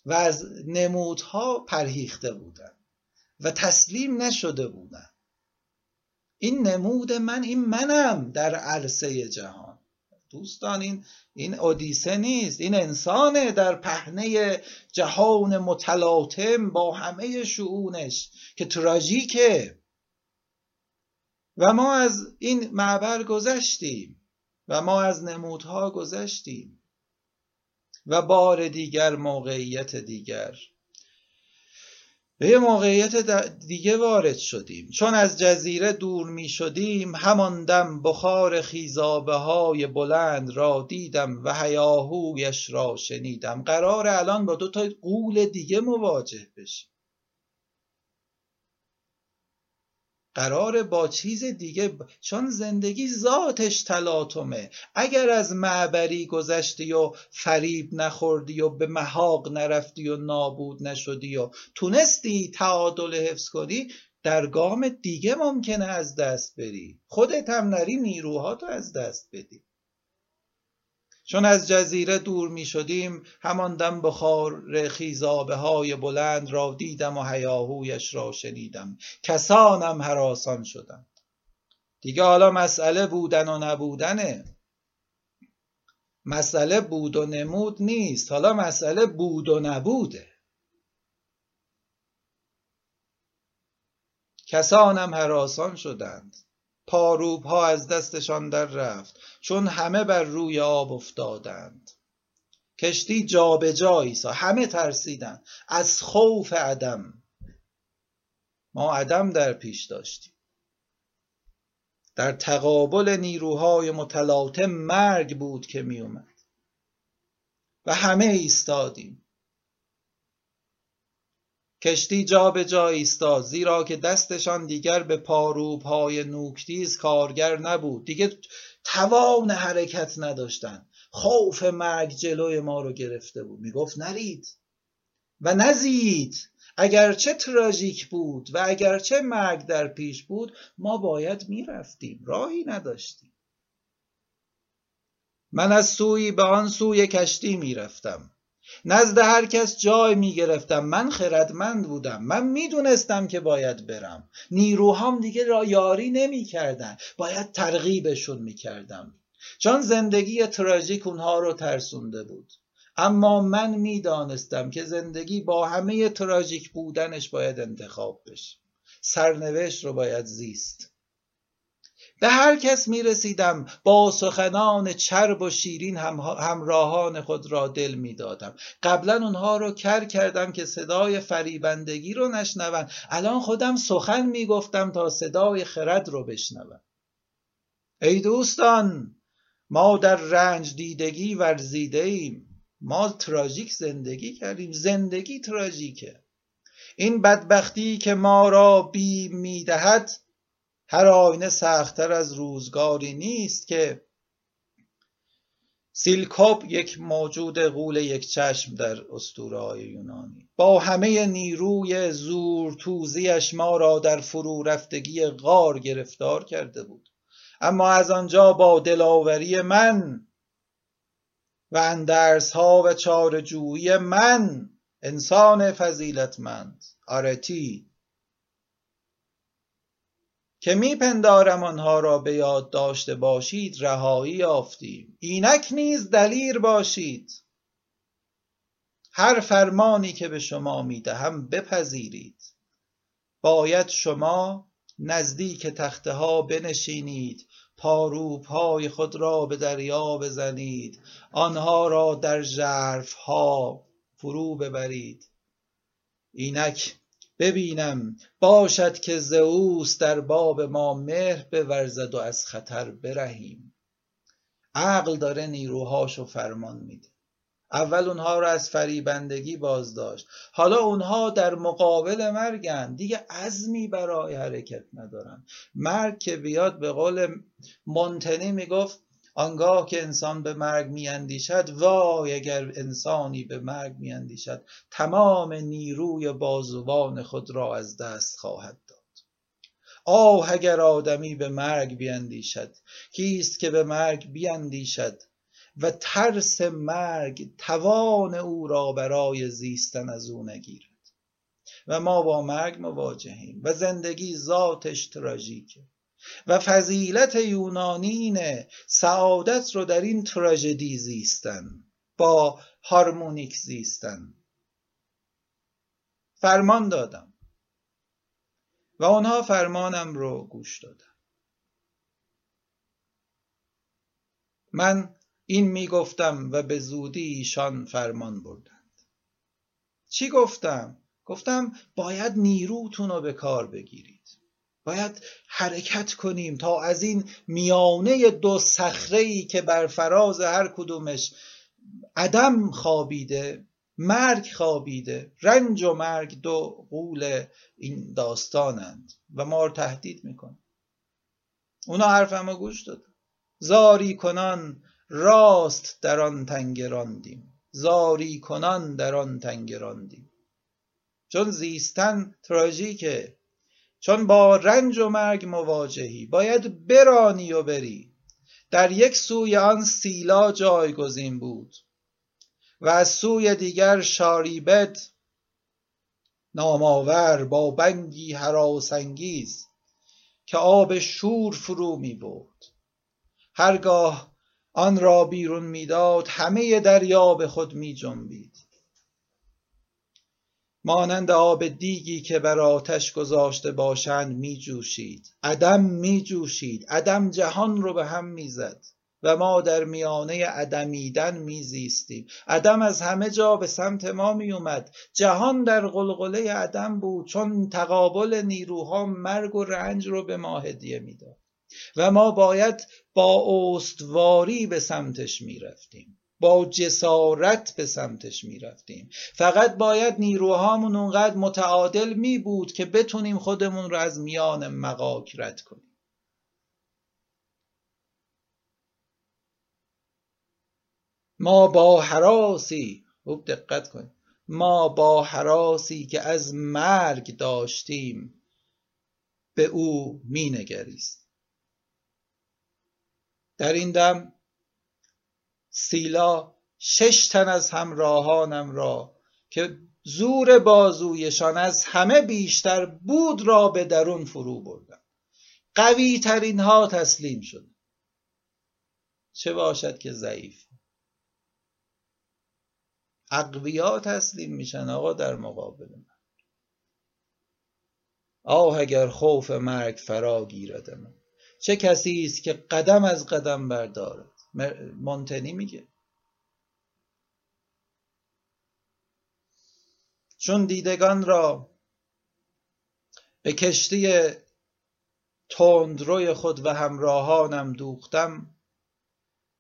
و از نمودها پرهیخته بودند و تسلیم نشده بودند. این نمود من این منم در عرصه جهان. دوستان این این اودیسه نیست این انسانه در پهنه جهان متلاطم با همه شعونش که تراژیکه. و ما از این معبر گذشتیم و ما از نمودها گذشتیم. و بار دیگر موقعیت دیگر. به یه موقعیت دیگه وارد شدیم. چون از جزیره دور می شدیم همان دم بخار خیزابه های بلند را دیدم و هیاهویش را شنیدم. قرار الان با دو تا قول دیگه مواجه بشیم. قرار با چیز دیگه چون زندگی ذاتش تلاطمه. اگر از معبری گذشتی و فریب نخوردی و به محاق نرفتی و نابود نشدی و تونستی تعادل حفظ کنی در گام دیگه ممکنه از دست بری. خودت هم نری نیروهاتو از دست بدی. چون از جزیره دور می شدیم همان دم بخار خیزابه های بلند را دیدم و هیاهویش را شنیدم. کسانم حراسان شدم دیگه حالا مسئله بودن و نبودنه. مسئله بود و نمود نیست. حالا مسئله بود و نبوده. کسانم حراسان شدند. پاروب ها از دستشان در رفت چون همه بر روی آب افتادند. کشتی جابجا ایسا همه ترسیدن از خوف عدم. ما عدم در پیش داشتیم. در تقابل نیروهای متلاطم مرگ بود که می و همه ایستادیم. کشتی جا به جا ایستاد زیرا که دستشان دیگر به پاروبهای نوکتیز کارگر نبود. دیگه توان حرکت نداشتن. خوف مرگ جلوی ما رو گرفته بود. می‌گفت نرید و نزید. اگرچه تراژیک بود و اگرچه مرگ در پیش بود ما باید می‌رفتیم. راهی نداشتیم. من از سوی به آن سوی کشتی می‌رفتم. نزد هر کس جای می گرفتم. من خردمند بودم. من می‌دونستم که باید برم. نیروهام دیگه را یاری نمی کردن. باید ترغیبشون می کردم. چون زندگی تراژیک اونها رو ترسونده بود. اما من می‌دانستم که زندگی با همه تراژیک بودنش باید انتخاب بشه. سرنوشت رو باید زیست. به هر کس می رسیدم با سخنان چرب و شیرین هم همراهان خود را دل می دادم قبلا اونها رو کر کردم که صدای فریبندگی رو نشنون. الان خودم سخن می گفتم تا صدای خرد رو بشنون. ای دوستان ما در رنج دیدگی ورزیده ایم ما تراژیک زندگی کردیم. زندگی تراژیکه. این بدبختی که ما را بی می‌دهد هر آینه سختتر از روزگاری نیست که سیلکوب یک موجود غول یک چشم در اسطوره یونانی. با همه نیروی زور توزیش ما را در فرو رفتگی غار گرفتار کرده بود. اما از آنجا با دلاوری من و اندرس ها و چارجویی من انسان فضیلتمند. آرتی که میپندارم آنها را به یاد داشته باشید رهایی یافتیم. اینک نیز دلیر باشید. هر فرمانی که به شما می‌دهم بپذیرید. باید شما نزدیک تخته ها بنشینید پاروب های خود را به دریا بزنید آنها را در ژرف ها فرو ببرید. اینک ببینم باشد که زئوس در باب ما مهر بورزد و از خطر برهیم. عقل داره نیروهاشو فرمان میده. اول اونها رو از فریبندگی باز داشت حالا اونها در مقابل مرگن. دیگه عزمی برای حرکت ندارن. مرگ که بیاد به قول منتنی می‌گفت آنگاه که انسان به مرگ میاندیشد وای اگر انسانی به مرگ میاندیشد. تمام نیروی بازوان خود را از دست خواهد داد. آه اگر آدمی به مرگ بیاندیشد کیست که به مرگ بیاندیشد؟ و ترس مرگ توان او را برای زیستن از او نگیرد. و ما با مرگ مواجهیم و زندگی ذاتش تراژیکه. و فضیلت یونانین سعادت رو در این تراژدی زیستن با هارمونیک زیستن. فرمان دادم. و آنها فرمانم رو گوش دادن. من این می گفتم و به زودی ایشان فرمان بردند. چی گفتم؟ گفتم باید نیروتون رو به کار بگیرید. باید حرکت کنیم تا از این میانه دو صخره ای که بر فراز هر کدومش عدم خوابیده مرگ خوابیده رنج و مرگ دو قول این داستانند و ما رو تهدید می‌کنه. اونا حرفمو گوش دادن زاری کنان راست در آن تنگ راندیم. زاری کنان در آن تنگ راندیم. چون زیستن تراژیکه. چون با رنج و مرگ مواجهی باید برانی و بری. در یک سوی آن سیلا جایگزین بود و از سوی دیگر شاریبت نامآور با بنگی هراسانگیز که آب شور فرو می برد. هرگاه آن را بیرون می‌داد همه دریا به خود می جنبید. مانند آب دیگی که بر آتش گذاشته باشند می جوشید عدم می جوشید عدم جهان رو به هم می‌زد و ما در میانه عدمیدن میزیستیم. عدم از همه جا به سمت ما میومد. جهان در قلقله عدم بود. چون تقابل نیروها مرگ و رنج رو به ما هدیه می‌داد. و ما باید با استواری به سمتش می‌رفتیم. با جسارت به سمتش می‌رفتیم. فقط باید نیروهامون اونقدر متعادل می بود که بتونیم خودمون رو از میان مقاک رد کنیم. ما با حراسی خوب دقت کن ما با حراسی که از مرگ داشتیم به او می نگریست در این دم سیلا شش تن از همراهانم را که زور بازویشان از همه بیشتر بود را به درون فرو بردم. قوی ترین ها تسلیم شد. چه باشد که ضعیف؟ اقویا تسلیم میشن آقا در مقابل من. آه اگر خوف مرگ فرا گیرد من. چه کسی است که قدم از قدم بردارد؟ مونتنی میگه. چون دیدگان را به کشتی تندروی خود و همراهانم دوختم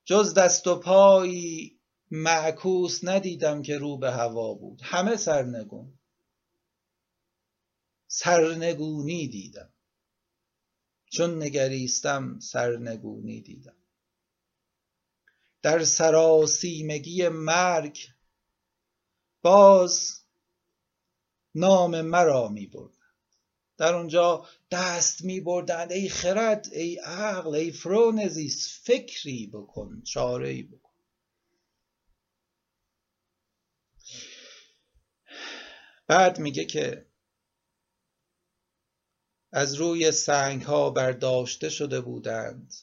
جز دست و پایی معکوس ندیدم که رو به هوا بود. همه سرنگون. سرنگونی دیدم. چون نگریستم سرنگونی دیدم. در سراسیمگی مرگ باز نام مرا می بردن در اونجا دست می بردن ای خرد ای عقل ای فرونزیس فکری بکن چاره ای بکن. بعد میگه که از روی سنگ ها برداشته شده بودند.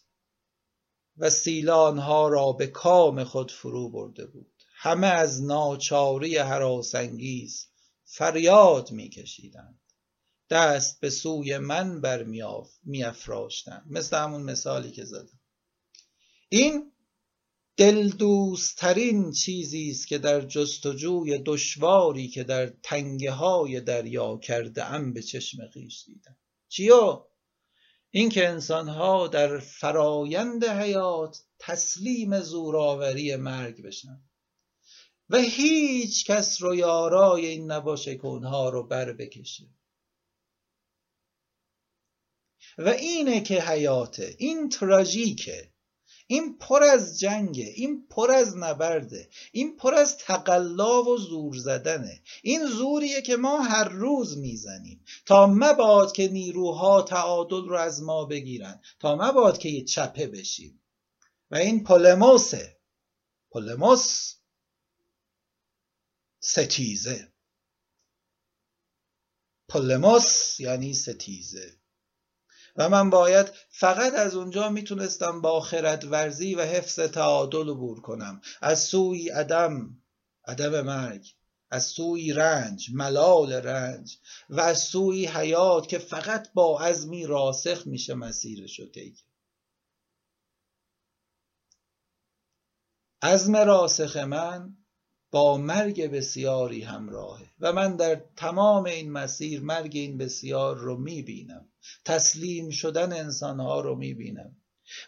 و سیلان ها را به کام خود فرو برده بود. همه از ناچاری هراسانگیز فریاد میکشیدند. دست به سوی من بر میافراشتند. مثل همون مثالی که زدم. این دلدوسترین چیزی است که در جستجوی دشواری که در تنگه های دریا کرده ام به چشم خیش دیدم. چیا اینکه انسانها در فرایند حیات تسلیم زوراوری مرگ بشن. و هیچ کس رو یارای این نباشه که اونها رو بر بکشه. و اینه که حیاته. این تراژیکه. این پر از جنگه این پر از نبرده این پر از تقلا و زور زدنه. این زوریه که ما هر روز می‌زنیم. تا مباد که نیروها تعادل رو از ما بگیرن. تا مباد که یه چپه بشیم. و این پولموسه. پولموس ستیزه. پولموس یعنی ستیزه. و من باید فقط از اونجا می‌تونستم با خرد ورزی و حفظ تعادل عبور کنم. از سوی عدم عدم مرگ از سوی رنج ملال رنج و از سوی حیات که فقط با عزمی راسخ میشه مسیرشو طی عزم راسخ من با مرگ بسیاری همراهه و من در تمام این مسیر مرگ این بسیار رو می‌بینم. تسلیم شدن انسانها رو می‌بینم.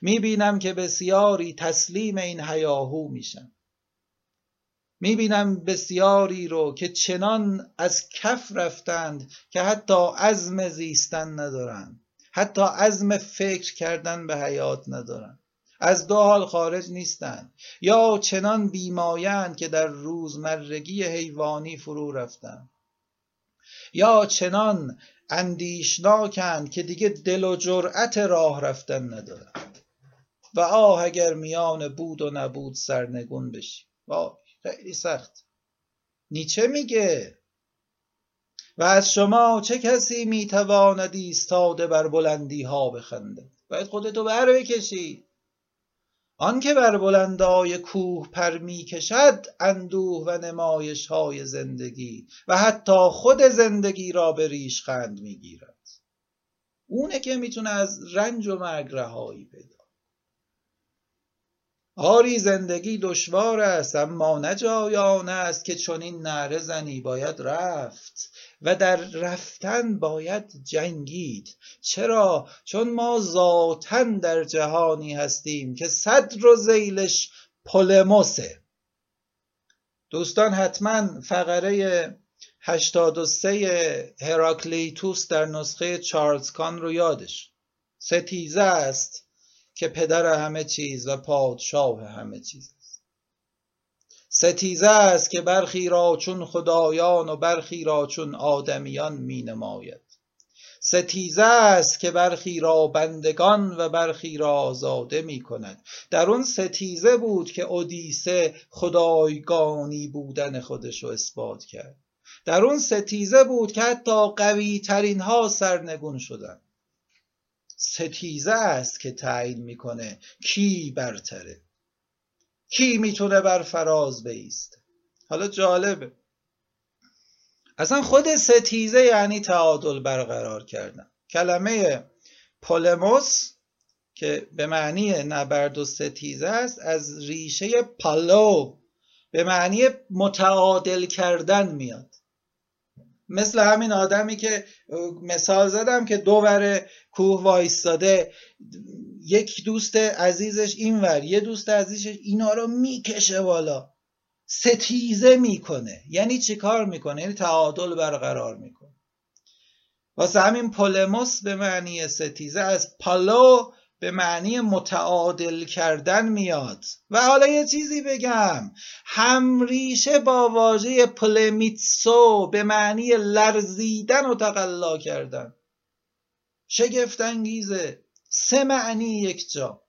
می‌بینم که بسیاری تسلیم این هیاهو میشن. می‌بینم بسیاری رو که چنان از کف رفتند که حتی عزم زیستن ندارند. حتی عزم فکر کردن به حیات ندارند. از دو حال خارج نیستند. یا چنان بیمایند که در روزمرگی حیوانی فرو رفتند. یا چنان اندیشناکند که دیگه دل و جرأت راه رفتن ندارند. و آه اگر میان بود و نبود سرنگون بشی. وای خیلی سخت. نیچه میگه. و از شما چه کسی می‌تواند ایستاده بر بلندی ها بخنده باید خودتو بر بکشی. آنکه بر بلندای کوه پر می‌کشد اندوه و نمایش های زندگی و حتی خود زندگی را به ریشخند می‌گیرد اونه که می‌تونه از رنج و مرگ رهایی پیدا آری زندگی دشوار است اما نجایان است که چنین نعره زنی باید رفت. و در رفتن باید جنگید. چرا؟ چون ما ذاتا در جهانی هستیم که صدر و زیلش پولموسه. دوستان حتما فقره 83 هراکلیتوس در نسخه چارلز کان رو یادش. ستیزه است که پدر همه چیز و پادشاه همه چیز. ستیزه است که برخی را چون خدایان و برخی را چون آدمیان می نماید ستیزه است که برخی را بندگان و برخی را آزاده می کند در اون ستیزه بود که اودیسه خدایگانی بودن خودش رو اثبات کرد. در اون ستیزه بود که حتی قوی ترین ها سرنگون شدند ستیزه است که تعیین می‌کنه کی برتره. کی می‌تونه بر فراز بیست؟ حالا جالبه. اصلا خود ستیزه یعنی تعادل برقرار کردن. کلمه پولموس که به معنی نبرد و ستیزه است از ریشه پالو به معنی متعادل کردن میاد. مثل همین آدمی که مثال زدم که دو بره کوه وایستاده. یک دوست عزیزش اینور یه دوست عزیزش اینا رو می‌کشه بالا. ستیزه می‌کنه. یعنی چی کار می‌کنه؟ یعنی تعادل برقرار می‌کنه. واسه همین پولموس به معنی ستیزه از پالو به معنی متعادل کردن میاد. و حالا یه چیزی بگم. همریشه با واژه پلمیتسو به معنی لرزیدن و تقلا کردن. شگفت انگیزه سه معنی یک جا.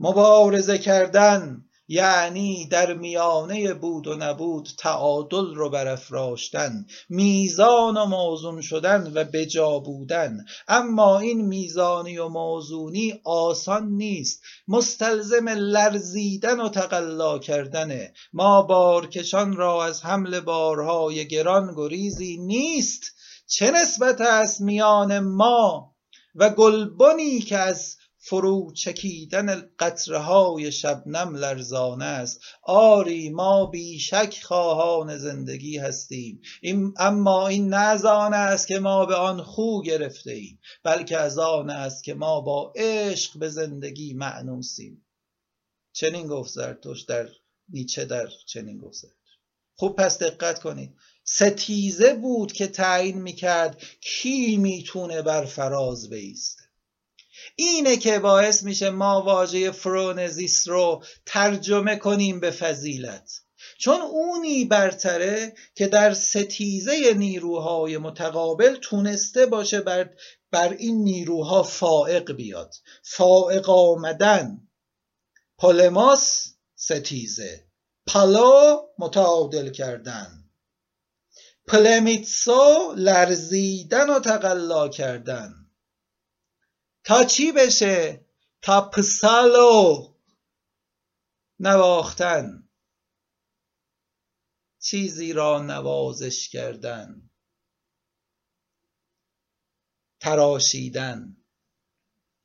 مبارزه کردن. یعنی در میانه بود و نبود تعادل رو برافراشتن میزان و موزون شدن و بجا بودن. اما این میزانی و موزونی آسان نیست مستلزم لرزیدن و تقلا کردنه ما بارکشان را از حمل بارهای گران گریزی نیست چه نسبت است میان ما و گلبنی که از فرو چکیدن قطره های شبنم لرزانه است. آری ما بیشک خواهان زندگی هستیم. این اما این نه آن است که ما به آن خو گرفته ایم بلکه از آن است که ما با عشق به زندگی معنوسیم. چنین گفت زرتوش در نیچه در چنین گفت خوب پس دقت کنید. ستیزه بود که تعیین می‌کرد کی می‌تونه بر فراز بیست. اینه که باعث میشه ما واژه فرونزیس رو ترجمه کنیم به فضیلت. چون اونی برتره که در ستیزه نیروهای متقابل تونسته باشه بر, بر این نیروها فائق بیاد. فائق آمدن. پولماس ستیزه. پالو متعادل کردن. پلمیتسو لرزیدن و تقلا کردن. تا چی بشه؟ تا پسالو نواختن. چیزی را نوازش کردن. تراشیدن.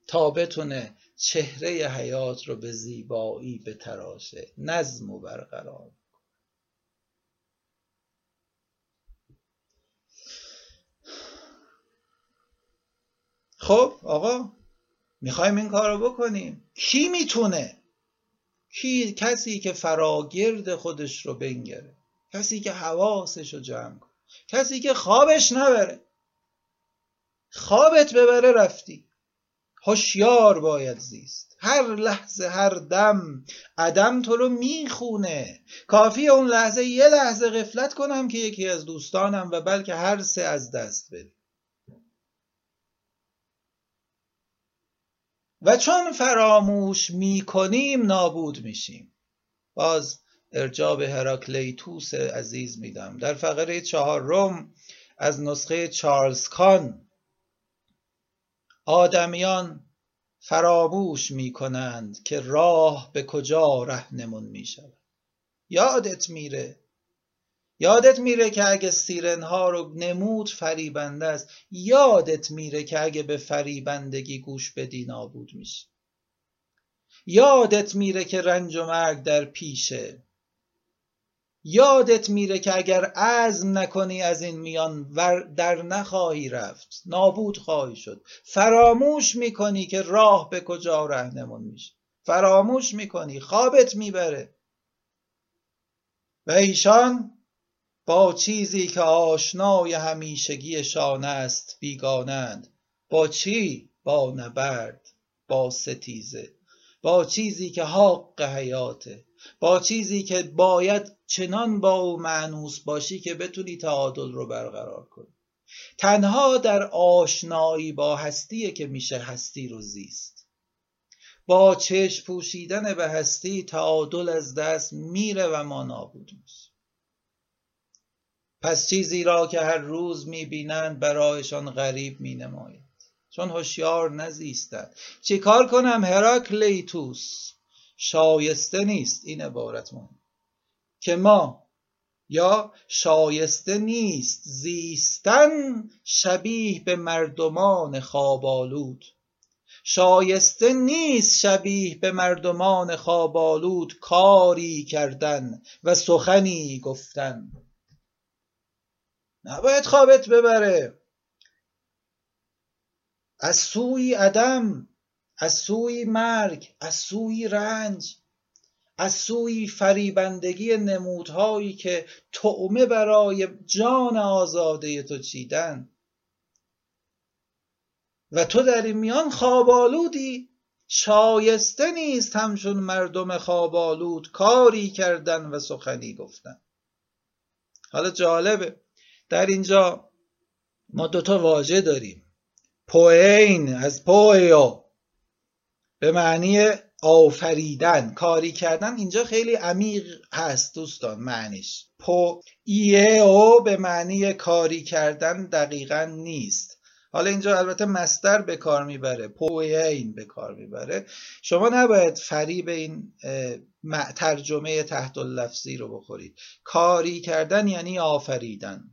تا بتونه چهره حیات رو به زیبایی به تراشه نظم و برقرار. خب آقا می‌خوایم این کار رو بکنیم. کی می‌تونه؟ کی کسی که فراگرد خودش رو بنگره. کسی که حواسش رو جمع کنه. کسی که خوابش نبره. خوابت ببره رفتی. هوشیار باید زیست. هر لحظه هر دم عدم تو رو می‌خونه. کافی اون لحظه یه لحظه غفلت کنم که یکی از دوستانم و بلکه هر سه از دست بده. و چون فراموش می‌کنیم نابود میشیم. باز ارجاب هراکلیتوس عزیز میدم. در فقره چهار روم از نسخه چارلز کان آدمیان فراموش می‌کنند که راه به کجا رهنمون می‌شود. یادت میره یادت میره که اگه سیرنها رو نمود فریبنده است. یادت میره که اگه به فریبندگی گوش بدی نابود میشه یادت میره که رنج و مرگ در پیشه. یادت میره که اگر عزم نکنی از این میان در نخواهی رفت. نابود خواهی شد. فراموش می‌کنی که راه به کجا رهنمون میشه. فراموش می‌کنی. خوابت می‌بره. و ایشان با چیزی که آشنای همیشگیشان است بیگانند. با چی؟ با نبرد با ستیزه. با چیزی که حق حیاته. با چیزی که باید چنان با او معنوس باشی که بتونی تعادل رو برقرار کنی. تنها در آشنایی با هستیه که میشه هستی رو زیست. با چشم پوشیدن به هستی تعادل از دست میره و ما نابود میشه پس چیزی را که هر روز می‌بینند برایشان غریب مینماید. چون هوشیار نزیستند چیکار کنم هراکلیتوس؟ شایسته نیست این عبارت مهم. که ما یا شایسته نیست زیستن شبیه به مردمان خوابالود شایسته نیست شبیه به مردمان خوابالود کاری کردن و سخنی گفتن. نباید خوابت ببره. از سوی عدم از سوی مرگ از سوی رنج از سوی فریبندگی نمودهایی که تعمه برای جان آزاده تو چیدن. و تو در این میان خوابالودی شایسته نیست همچون مردم خوابالود کاری کردن و سخنی گفتن. حالا جالبه. در اینجا ما دوتا واژه داریم. پوین از پویو به معنی آفریدن کاری کردن. اینجا خیلی عمیق هست دوستان معنیش. پو ایه او به معنی کاری کردن دقیقا نیست. حالا اینجا البته مستر به کار می‌بره پوین به کار می‌بره. شما نباید فریب این ترجمه تحت اللفظی رو بخورید. کاری کردن یعنی آفریدن.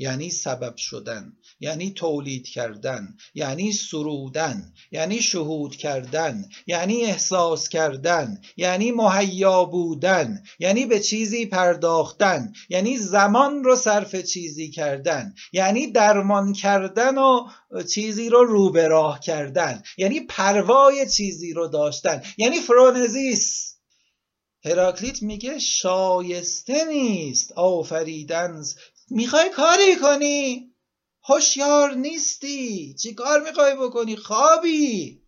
یعنی سبب شدن یعنی تولید کردن یعنی سرودن یعنی شهود کردن یعنی احساس کردن یعنی مهیا بودن یعنی به چیزی پرداختن یعنی زمان رو صرف چیزی کردن یعنی درمان کردن و چیزی رو رو به کردن یعنی پروای چیزی رو داشتن یعنی فرونزیس. هراکلیت میگه شایسته نیست آفریدن می‌خوای کاری کنی؟ هوشیار نیستی. چی کار می‌خوای بکنی؟ خوابی.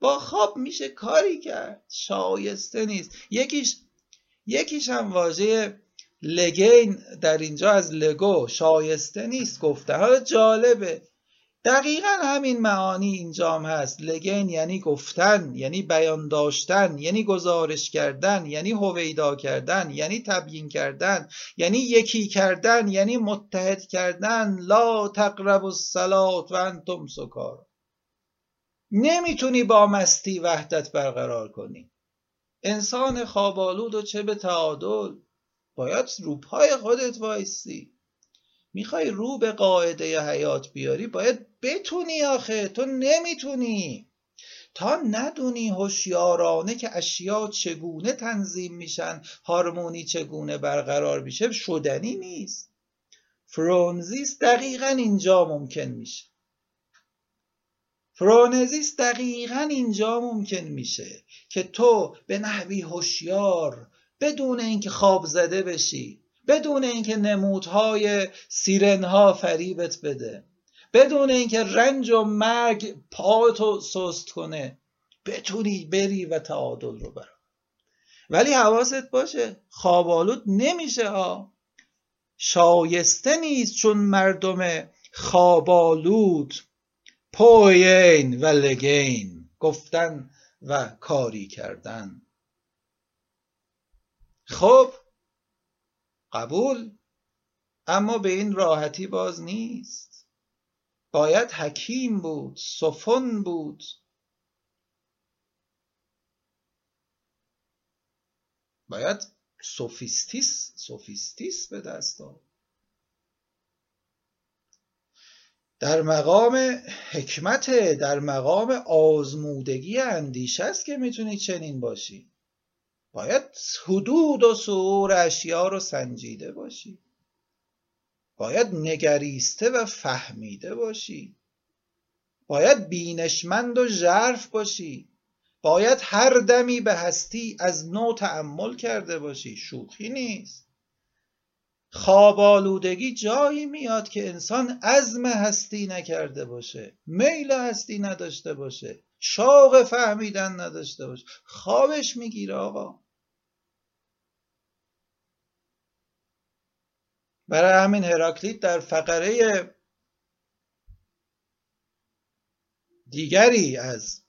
با خواب میشه کاری کرد. شایسته نیست. یکیش یکیش هم واژه لگین در اینجا از لگو. شایسته نیست. گفته. حالا جالبه. دقیقا همین معانی اینجام هست. لگن یعنی گفتن یعنی بیان داشتن یعنی گزارش کردن یعنی هویدا کردن یعنی تبیین کردن یعنی یکی کردن یعنی متحد کردن. لا تقرب الصلات و انتم سکار نمی‌تونی با مستی وحدت برقرار کنی. انسان خوابالود و چه به تعادل؟ باید روپای خودت وایستی می‌خوای رو به قاعده حیات بیاری باید بتونی آخه. تو نمی‌تونی. تا ندونی هوشیارانه که اشیا چگونه تنظیم میشن هارمونی چگونه برقرار میشه شدنی نیست. فرونزیس دقیقا اینجا ممکن میشه. فرونزیس دقیقا اینجا ممکن میشه که تو به نحوی هوشیار بدون اینکه خواب زده بشی بدون اینکه نمودهای سیرنها فریبت بده بدون اینکه رنج و مرگ پاتو سست کنه بتونی بری و تعادل رو برا ولی حواست باشه خوابالود نمیشه ها. شایسته نیست چون مردم خوابالود پوین و لگین گفتن و کاری کردن. خب قبول اما به این راحتی باز نیست. باید حکیم بود سفن بود. باید سوفیستیس سوفیستیس به دست آورد. در مقام حکمت در مقام آزمودگی اندیشه است که می‌تونی چنین باشی باید حدود و سعور اشیا رو سنجیده باشی. باید نگریسته و فهمیده باشی. باید بینشمند و ژرف باشی. باید هر دمی به هستی از نو تعمل کرده باشی. شوخی نیست. خواب آلودگی جایی میاد که انسان عزم هستی نکرده باشه. میل هستی نداشته باشه. شوق فهمیدن نداشته باشه. خوابش می‌گیره آقا. برای همین هراکلیت در فقره دیگری از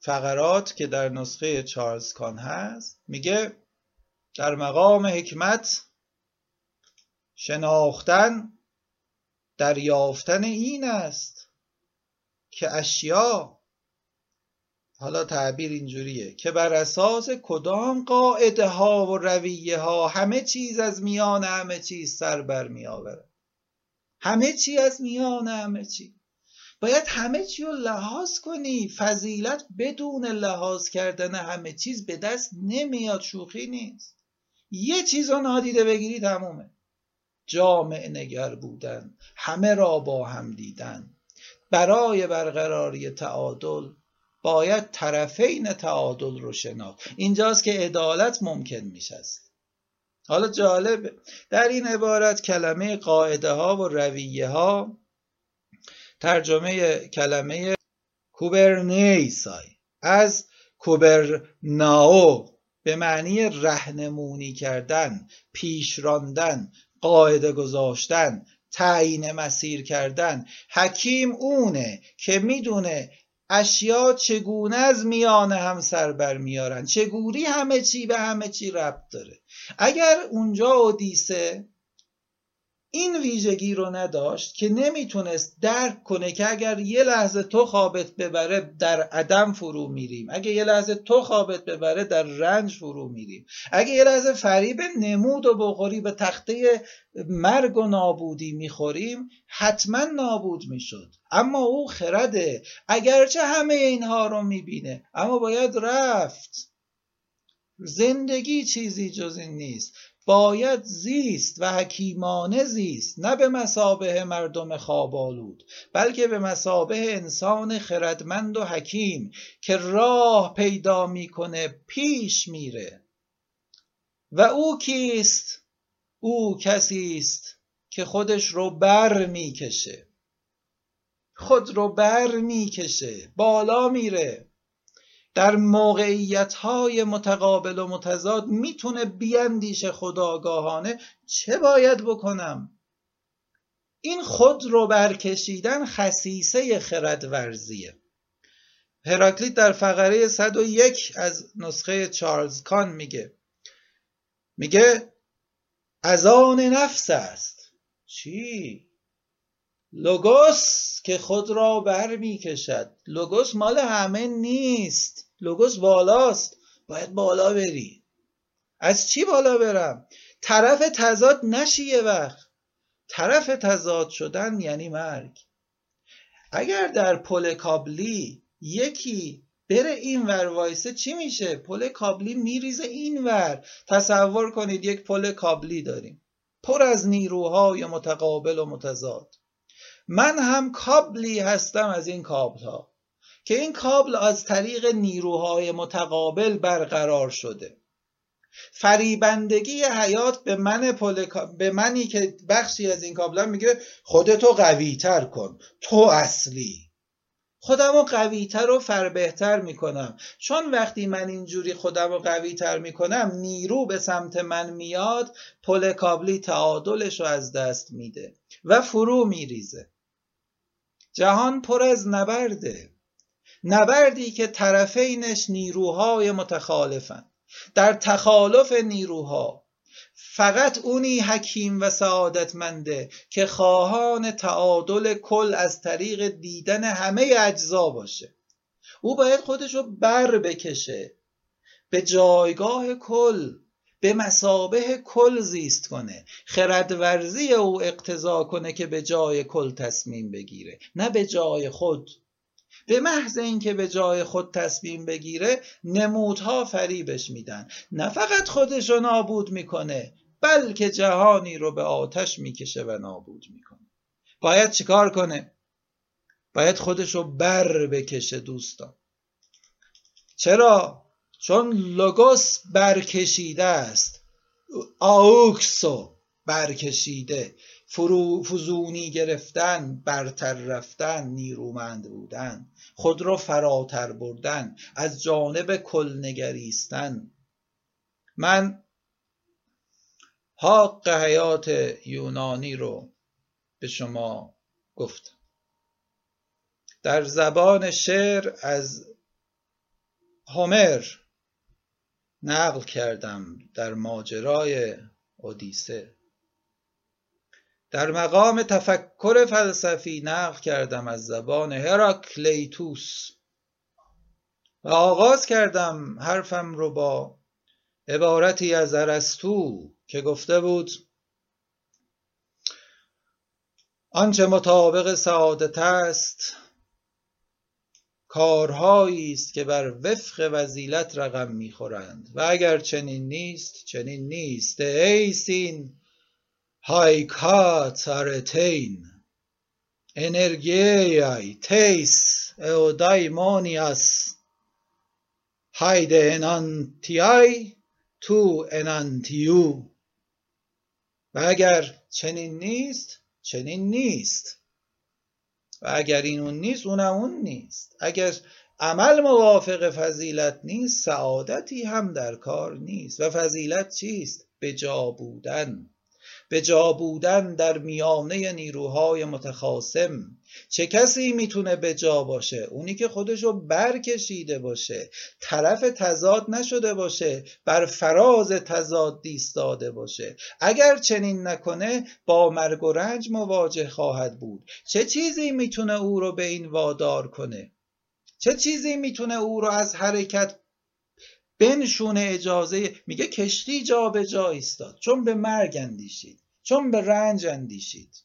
فقرات که در نسخه چارلز کان هست میگه در مقام حکمت شناختن دریافتن این است که اشیا حالا تعبیر اینجوریه. که بر اساس کدام قاعده ها و رویه ها همه چیز از میان همه چیز سر بر می آورد؟ همه چی از میان همه چی. باید همه چی رو لحاظ کنی فضیلت بدون لحاظ کردن همه چیز به دست نمیاد شوخی نیست. یه چیز رو نادیده بگیری تمومه. جامع نگر بودن همه را با هم دیدن. برای برقراری تعادل باید طرفین تعادل رو شناخت. اینجاست که عدالت ممکن میشه حالا جالب در این عبارت کلمه قاعده ها و رویه ها ترجمه کلمه کوبرنیسای. از کوبرناو به معنی رهنمونی کردن پیش راندن قاعده گذاشتن تعیین مسیر کردن. حکیم اونه که می‌دونه اشیا چگونه از میان هم سر بر میارن چگوری همه چی به همه چی ربط داره؟ اگر اونجا اودیسه این ویژگی رو نداشت که نمی‌تونست درک کنه که اگر یه لحظه تو خوابت ببره در عدم فرو میریم. اگه یه لحظه تو خوابت ببره در رنج فرو میریم. اگه یه لحظه فریب نمود و بخوری به تخته مرگ و نابودی می‌خوریم حتما نابود می‌شد. اما او خرده. اگرچه همه اینها رو می‌بینه اما باید رفت. زندگی چیزی جز این نیست. باید زیست و حکیمانه زیست نه به مسابه مردم خوابالود بلکه به مسابه انسان خردمند و حکیم که راه پیدا می‌کنه پیش میره. و او کیست؟ او کسی است که خودش رو بر می‌کشه. خود رو بر می‌کشه بالا میره. در موقعیت های متقابل و متضاد می‌تونه بیاندیشه خداگاهانه چه باید بکنم؟ این خود رو برکشیدن خصیصه خرد ورزیه هراکلیت در فقره 101 از نسخه چارلز کان میگه. میگه از آن نفس است. چی؟ لوگوس که خود را بر می‌کشد. لوگوس مال همه نیست. لوگوس بالاست. باید بالا بری. از چی بالا برم؟ طرف تضاد نشی یه وقت. طرف تضاد شدن یعنی مرگ. اگر در پل کابلی یکی بره این ور وایسه چی میشه؟ پل کابلی میریزه این ور. تصور کنید یک پل کابلی داریم. پر از نیروهای متقابل و متضاد. من هم کابلی هستم از این کابل ها که این کابل از طریق نیروهای متقابل برقرار شده. فریبندگی حیات به من پل... به منی که بخشی از این کابل میگه خودتو قوی تر کن. تو اصلی. خودم رو قوی تر و فربهتر می‌کنم. چون وقتی من اینجوری خودم رو قوی تر می‌کنم نیرو به سمت من میاد پل کابلی تعادلش رو از دست میده و فرو میریزه. جهان پر از نبرده. نبردی که طرفینش نیروهای متخالفن. در تخالف نیروها. فقط اونی حکیم و سعادتمنده که خواهان تعادل کل از طریق دیدن همه اجزا باشه. او باید خودشو بر بکشه. به جایگاه کل به مسابه کل زیست کنه. خردورزی او اقتضا کنه که به جای کل تصمیم بگیره نه به جای خود. به محض اینکه به جای خود تصمیم بگیره نمودها فریبش میدن. نه فقط خودش رو نابود می‌کنه بلکه جهانی رو به آتش می‌کشه و نابود می‌کنه. باید چیکار کنه؟ باید خودش رو بر بکشه دوستان. چرا؟ چون لوگوس برکشیده است. آوکسو برکشیده. فرو فزونی گرفتن برتر رفتن نیرومند بودن. خود را فراتر بردن. از جانب کل نگریستن. من حق حیات یونانی رو به شما گفتم. در زبان شعر از هومر نقل کردم در ماجرای اودیسه. در مقام تفکر فلسفی نقل کردم از زبان هراکلیتوس و آغاز کردم حرفم رو با عبارتی از ارسطو که گفته بود آنچه مطابق سعادت است کارهایی است که بر وفق فضیلت رقم می‌خورند. و اگر چنین نیست چنین نیست. εἰσὶν αἱ κατ' ἀρετὴν ἐνέργειαι τῆς εὐδαιμονίας, αἱ δ' ἐναντίαι τοῦ ἐναντίου. و اگر چنین نیست چنین نیست. و اگر این اون نیست اونم اون نیست. اگر عمل موافق فضیلت نیست سعادتی هم در کار نیست. و فضیلت چیست؟ به جا بودن. به جا بودن در میانه نیروهای متخاسم چه کسی می‌تونه به جا باشه؟ اونی که خودشو برکشیده باشه طرف تضاد نشده باشه بر فراز تضاد دیستاده باشه. اگر چنین نکنه با مرگ و رنج مواجه خواهد بود. چه چیزی می‌تونه او رو به این وادار کنه؟ چه چیزی می‌تونه او رو از حرکت بنشونه اجازه. میگه کشتی جا به جا ایستاد. چون به مرگ اندیشید. چون به رنج اندیشید.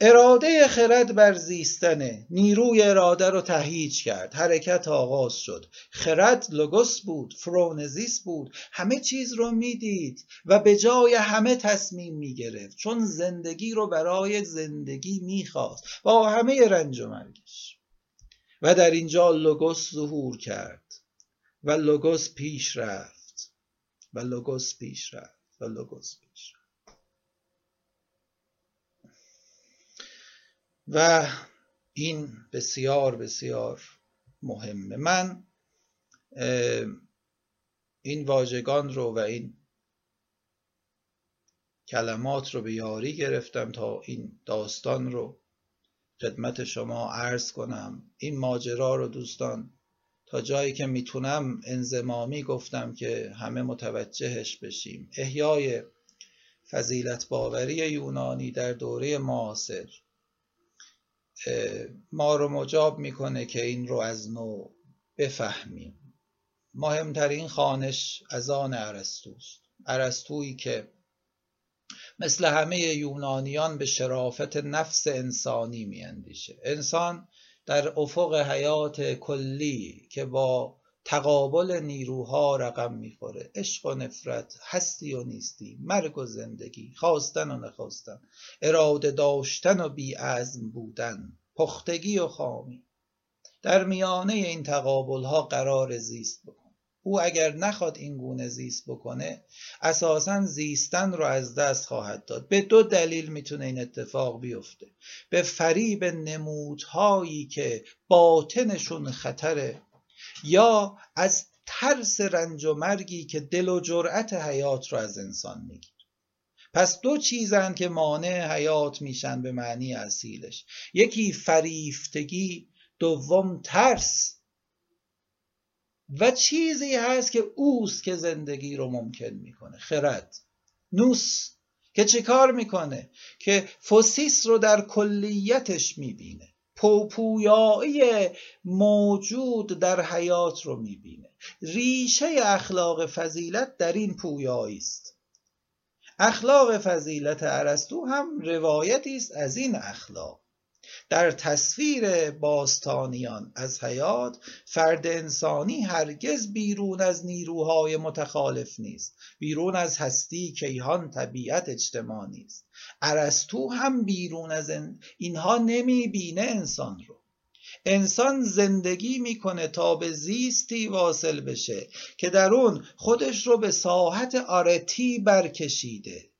اراده خرد بر زیستنه. نیروی اراده رو تهیج کرد. حرکت آغاز شد. خرد لوگوس بود. فرونزیس بود. همه چیز رو می‌دید و به جای همه تصمیم می‌گرفت. چون زندگی رو برای زندگی می‌خواست. با همه رنج و مرگش. و در اینجا لوگوس ظهور کرد. و لوگوس پیش رفت. و لوگوس پیش رفت. و لوگوس پیش رفت. و این بسیار بسیار مهمه. من این واژگان رو و این کلمات رو به یاری گرفتم تا این داستان رو خدمت شما عرض کنم. این ماجرا رو دوستان تا جایی که می‌تونم انزمامی گفتم که همه متوجهش بشیم. احیای فضیلت باوری یونانی در دوره معاصر ما رو مجاب می‌کنه که این رو از نو بفهمیم. مهمترین خانش از آن عرستوست عرستویی که مثل همه یونانیان به شرافت نفس انسانی میاندیشه. انسان در افق حیات کلی که با تقابل نیروها رقم می‌خوره. عشق و نفرت هستی و نیستی مرگ و زندگی خواستن و نخواستن اراده داشتن و بیعزم بودن پختگی و خامی. در میانه این تقابل ها قرار زیست بکن. او اگر نخواد این گونه زیست بکنه اساسا زیستن رو از دست خواهد داد. به دو دلیل می‌تونه این اتفاق بیفته. به فریب نمودهایی که باطنشون خطره یا از ترس رنج و مرگی که دل و جرأت حیات رو از انسان می‌گیره. پس دو چیزن که مانع حیات میشن به معنی اصیلش. یکی فریفتگی دوم ترس. و چیزی هست که اوست که زندگی رو ممکن می‌کنه. خرد. نوس که چه کار می‌کنه؟ که فوسیس رو در کلیتش می‌بینه. پوپویایی موجود در حیات رو می‌بینه. ریشه اخلاق فضیلت در این پویایی است. اخلاق فضیلت ارسطو هم روایتی است از این اخلاق. در تصویر باستانیان از حیات فرد انسانی هرگز بیرون از نیروهای متخالف نیست بیرون از هستی کیهان طبیعت اجتماع نیست. ارسطو هم بیرون از اینها نمی بینه انسان رو. انسان زندگی می‌کنه تا به زیستی واصل بشه که در اون خودش رو به ساحت آرتی برکشیده.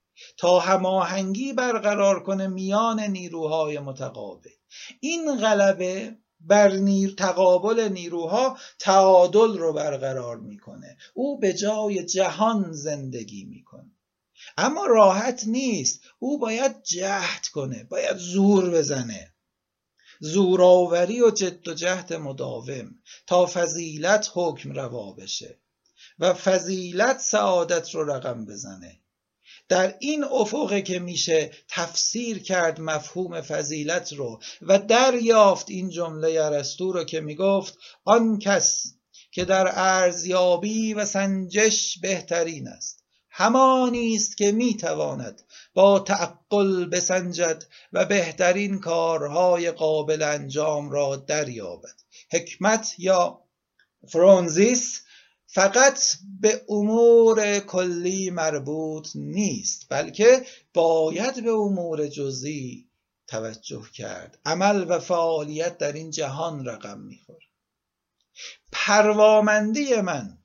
تا هماهنگی برقرار کنه میان نیروهای متقابل. این غلبه بر نیر تقابل نیروها تعادل رو برقرار می‌کنه. او به جای جهان زندگی می‌کنه. اما راحت نیست. او باید جهد کنه باید زور بزنه. زوراوری و جد و جهد مداوم تا فضیلت حکم روا بشه و فضیلت سعادت رو رقم بزنه. در این افقه که میشه تفسیر کرد مفهوم فضیلت رو و دریافت این جمله ارسطو رو که می‌گفت آن کس که در ارزیابی و سنجش بهترین است همانی است که می‌تواند با تعقل بسنجد و بهترین کارهای قابل انجام را دریابد. حکمت یا فرونزیس فقط به امور کلی مربوط نیست بلکه باید به امور جزئی توجه کرد. عمل و فعالیت در این جهان رقم می‌خوره. پروامندی من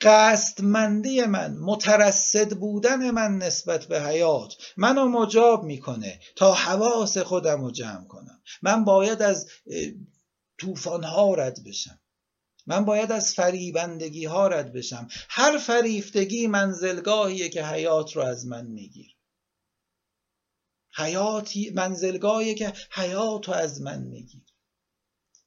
قصدمندی من مترصد بودن من نسبت به حیات منو مجاب می‌کنه تا حواس خودم رو جمع کنم. من باید از ها رد بشم. من باید از فریبندگی ها رد بشم. هر فریفتگی منزلگاهیه که حیات رو از من میگیر. حیاتی منزلگاهیه که حیات رو از من میگیر.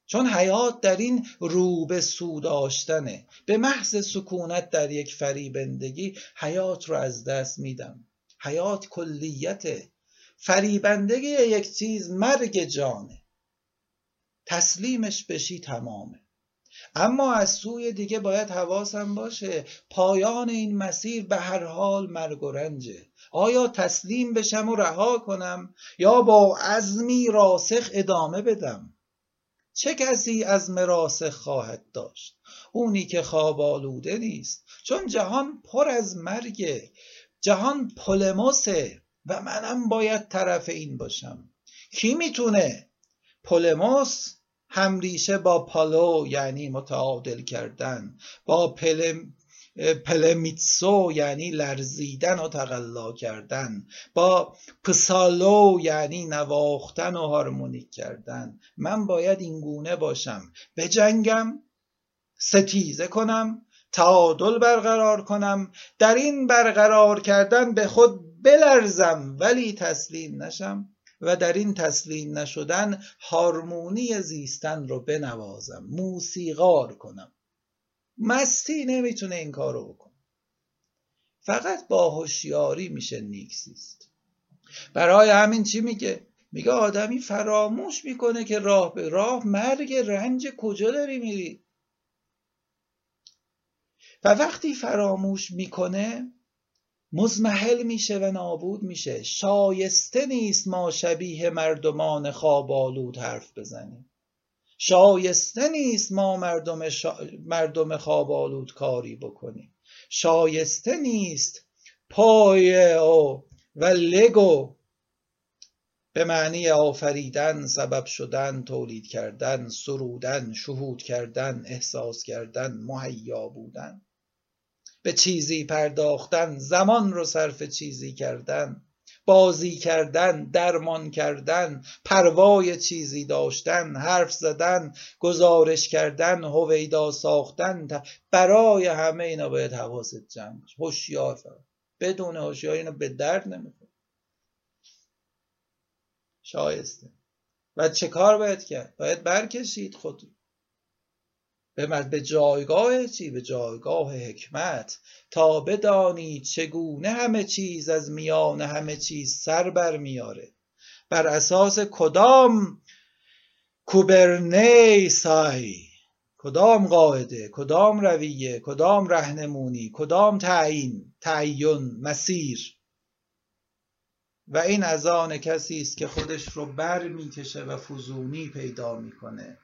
چون حیات در این رو به سو داشتنه. به محض سکونت در یک فریبندگی حیات رو از دست میدم. حیات کلیته. فریبندگی یک چیز مرگ جانه. تسلیمش بشی تمامه. اما از سوی دیگه باید حواسم باشه. پایان این مسیر به هر حال مرگ و رنجه. آیا تسلیم بشم و رها کنم؟ یا با عزمی راسخ ادامه بدم؟ چه کسی از مراسخ خواهد داشت؟ اونی که خواب آلوده نیست. چون جهان پر از مرگه. جهان پولموسه و منم باید طرف این باشم. کی می‌تونه؟ پولموس همریشه با پالو یعنی متعادل کردن. با پلم پلمیتسو یعنی لرزیدن و تقلا کردن. با پسالو یعنی نواختن و هارمونیک کردن. من باید این گونه باشم. به جنگم ستیزه کنم تعادل برقرار کنم. در این برقرار کردن به خود بلرزم ولی تسلیم نشم. و در این تسلیم نشدن هارمونی زیستن رو بنوازم موسیقار کنم. مستی نمی‌تونه این کارو بکنه. فقط با هوشیاری میشه نیکسیست برای همین چی میگه؟ میگه آدمی فراموش می‌کنه که راه به راه مرگ رنج کجا داری میری. و وقتی فراموش می‌کنه مزمحل میشه و نابود میشه. شایسته نیست ما شبیه مردمان خواب آلود حرف بزنیم. شایسته نیست ما مردم, شا... مردم خواب آلود کاری بکنیم. شایسته نیست پای و, و لگو به معنی آفریدن سبب شدن تولید کردن سرودن شهود کردن احساس کردن مهیا بودن. به چیزی پرداختن زمان رو صرف چیزی کردن بازی کردن درمان کردن پروای چیزی داشتن حرف زدن گزارش کردن هویدا ساختن برای همه اینا باید حواست جمع هوشیار بدون هوشیار اینا به درد نمی‌خوره. شایسته. و چه کار باید کرد؟ باید برکشید خود به به جایگاه چی؟ به جایگاه حکمت. تا بدانید چگونه همه چیز از میان همه چیز سر بر میاره. بر اساس کدام کوبرنی سای کدام قاعده؟ کدام رویه؟ کدام رهنمونی؟ کدام تعیین؟ تعین مسیر. و این از آن کسی است که خودش رو بر می‌کشه و فزونی پیدا می‌کنه.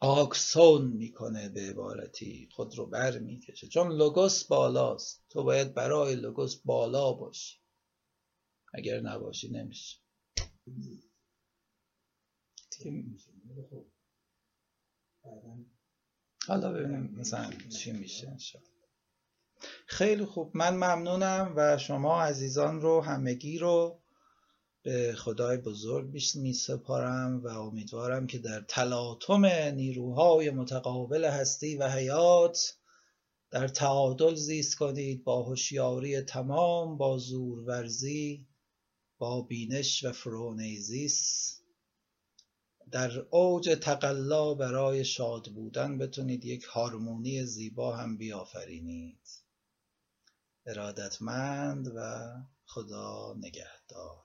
آکسون می‌کنه به عبارتی. خود رو بر می‌کشه. چون لوگوس بالاست. تو باید برای لوگوس بالا باشی. اگر نباشی نمیشه. حالا ببینیم مثلا چی میشه خیلی خوب. من ممنونم و شما عزیزان رو همگی رو به خدای بزرگ می سپارم و امیدوارم که در تلاطم نیروهای متقابل هستی و حیات در تعادل زیست کنید با هوشیاری تمام با زورورزی با بینش و فرونیزیس در اوج تقلا برای شاد بودن بتونید یک هارمونی زیبا هم بیافرینید. ارادتمند و خدا نگهدار.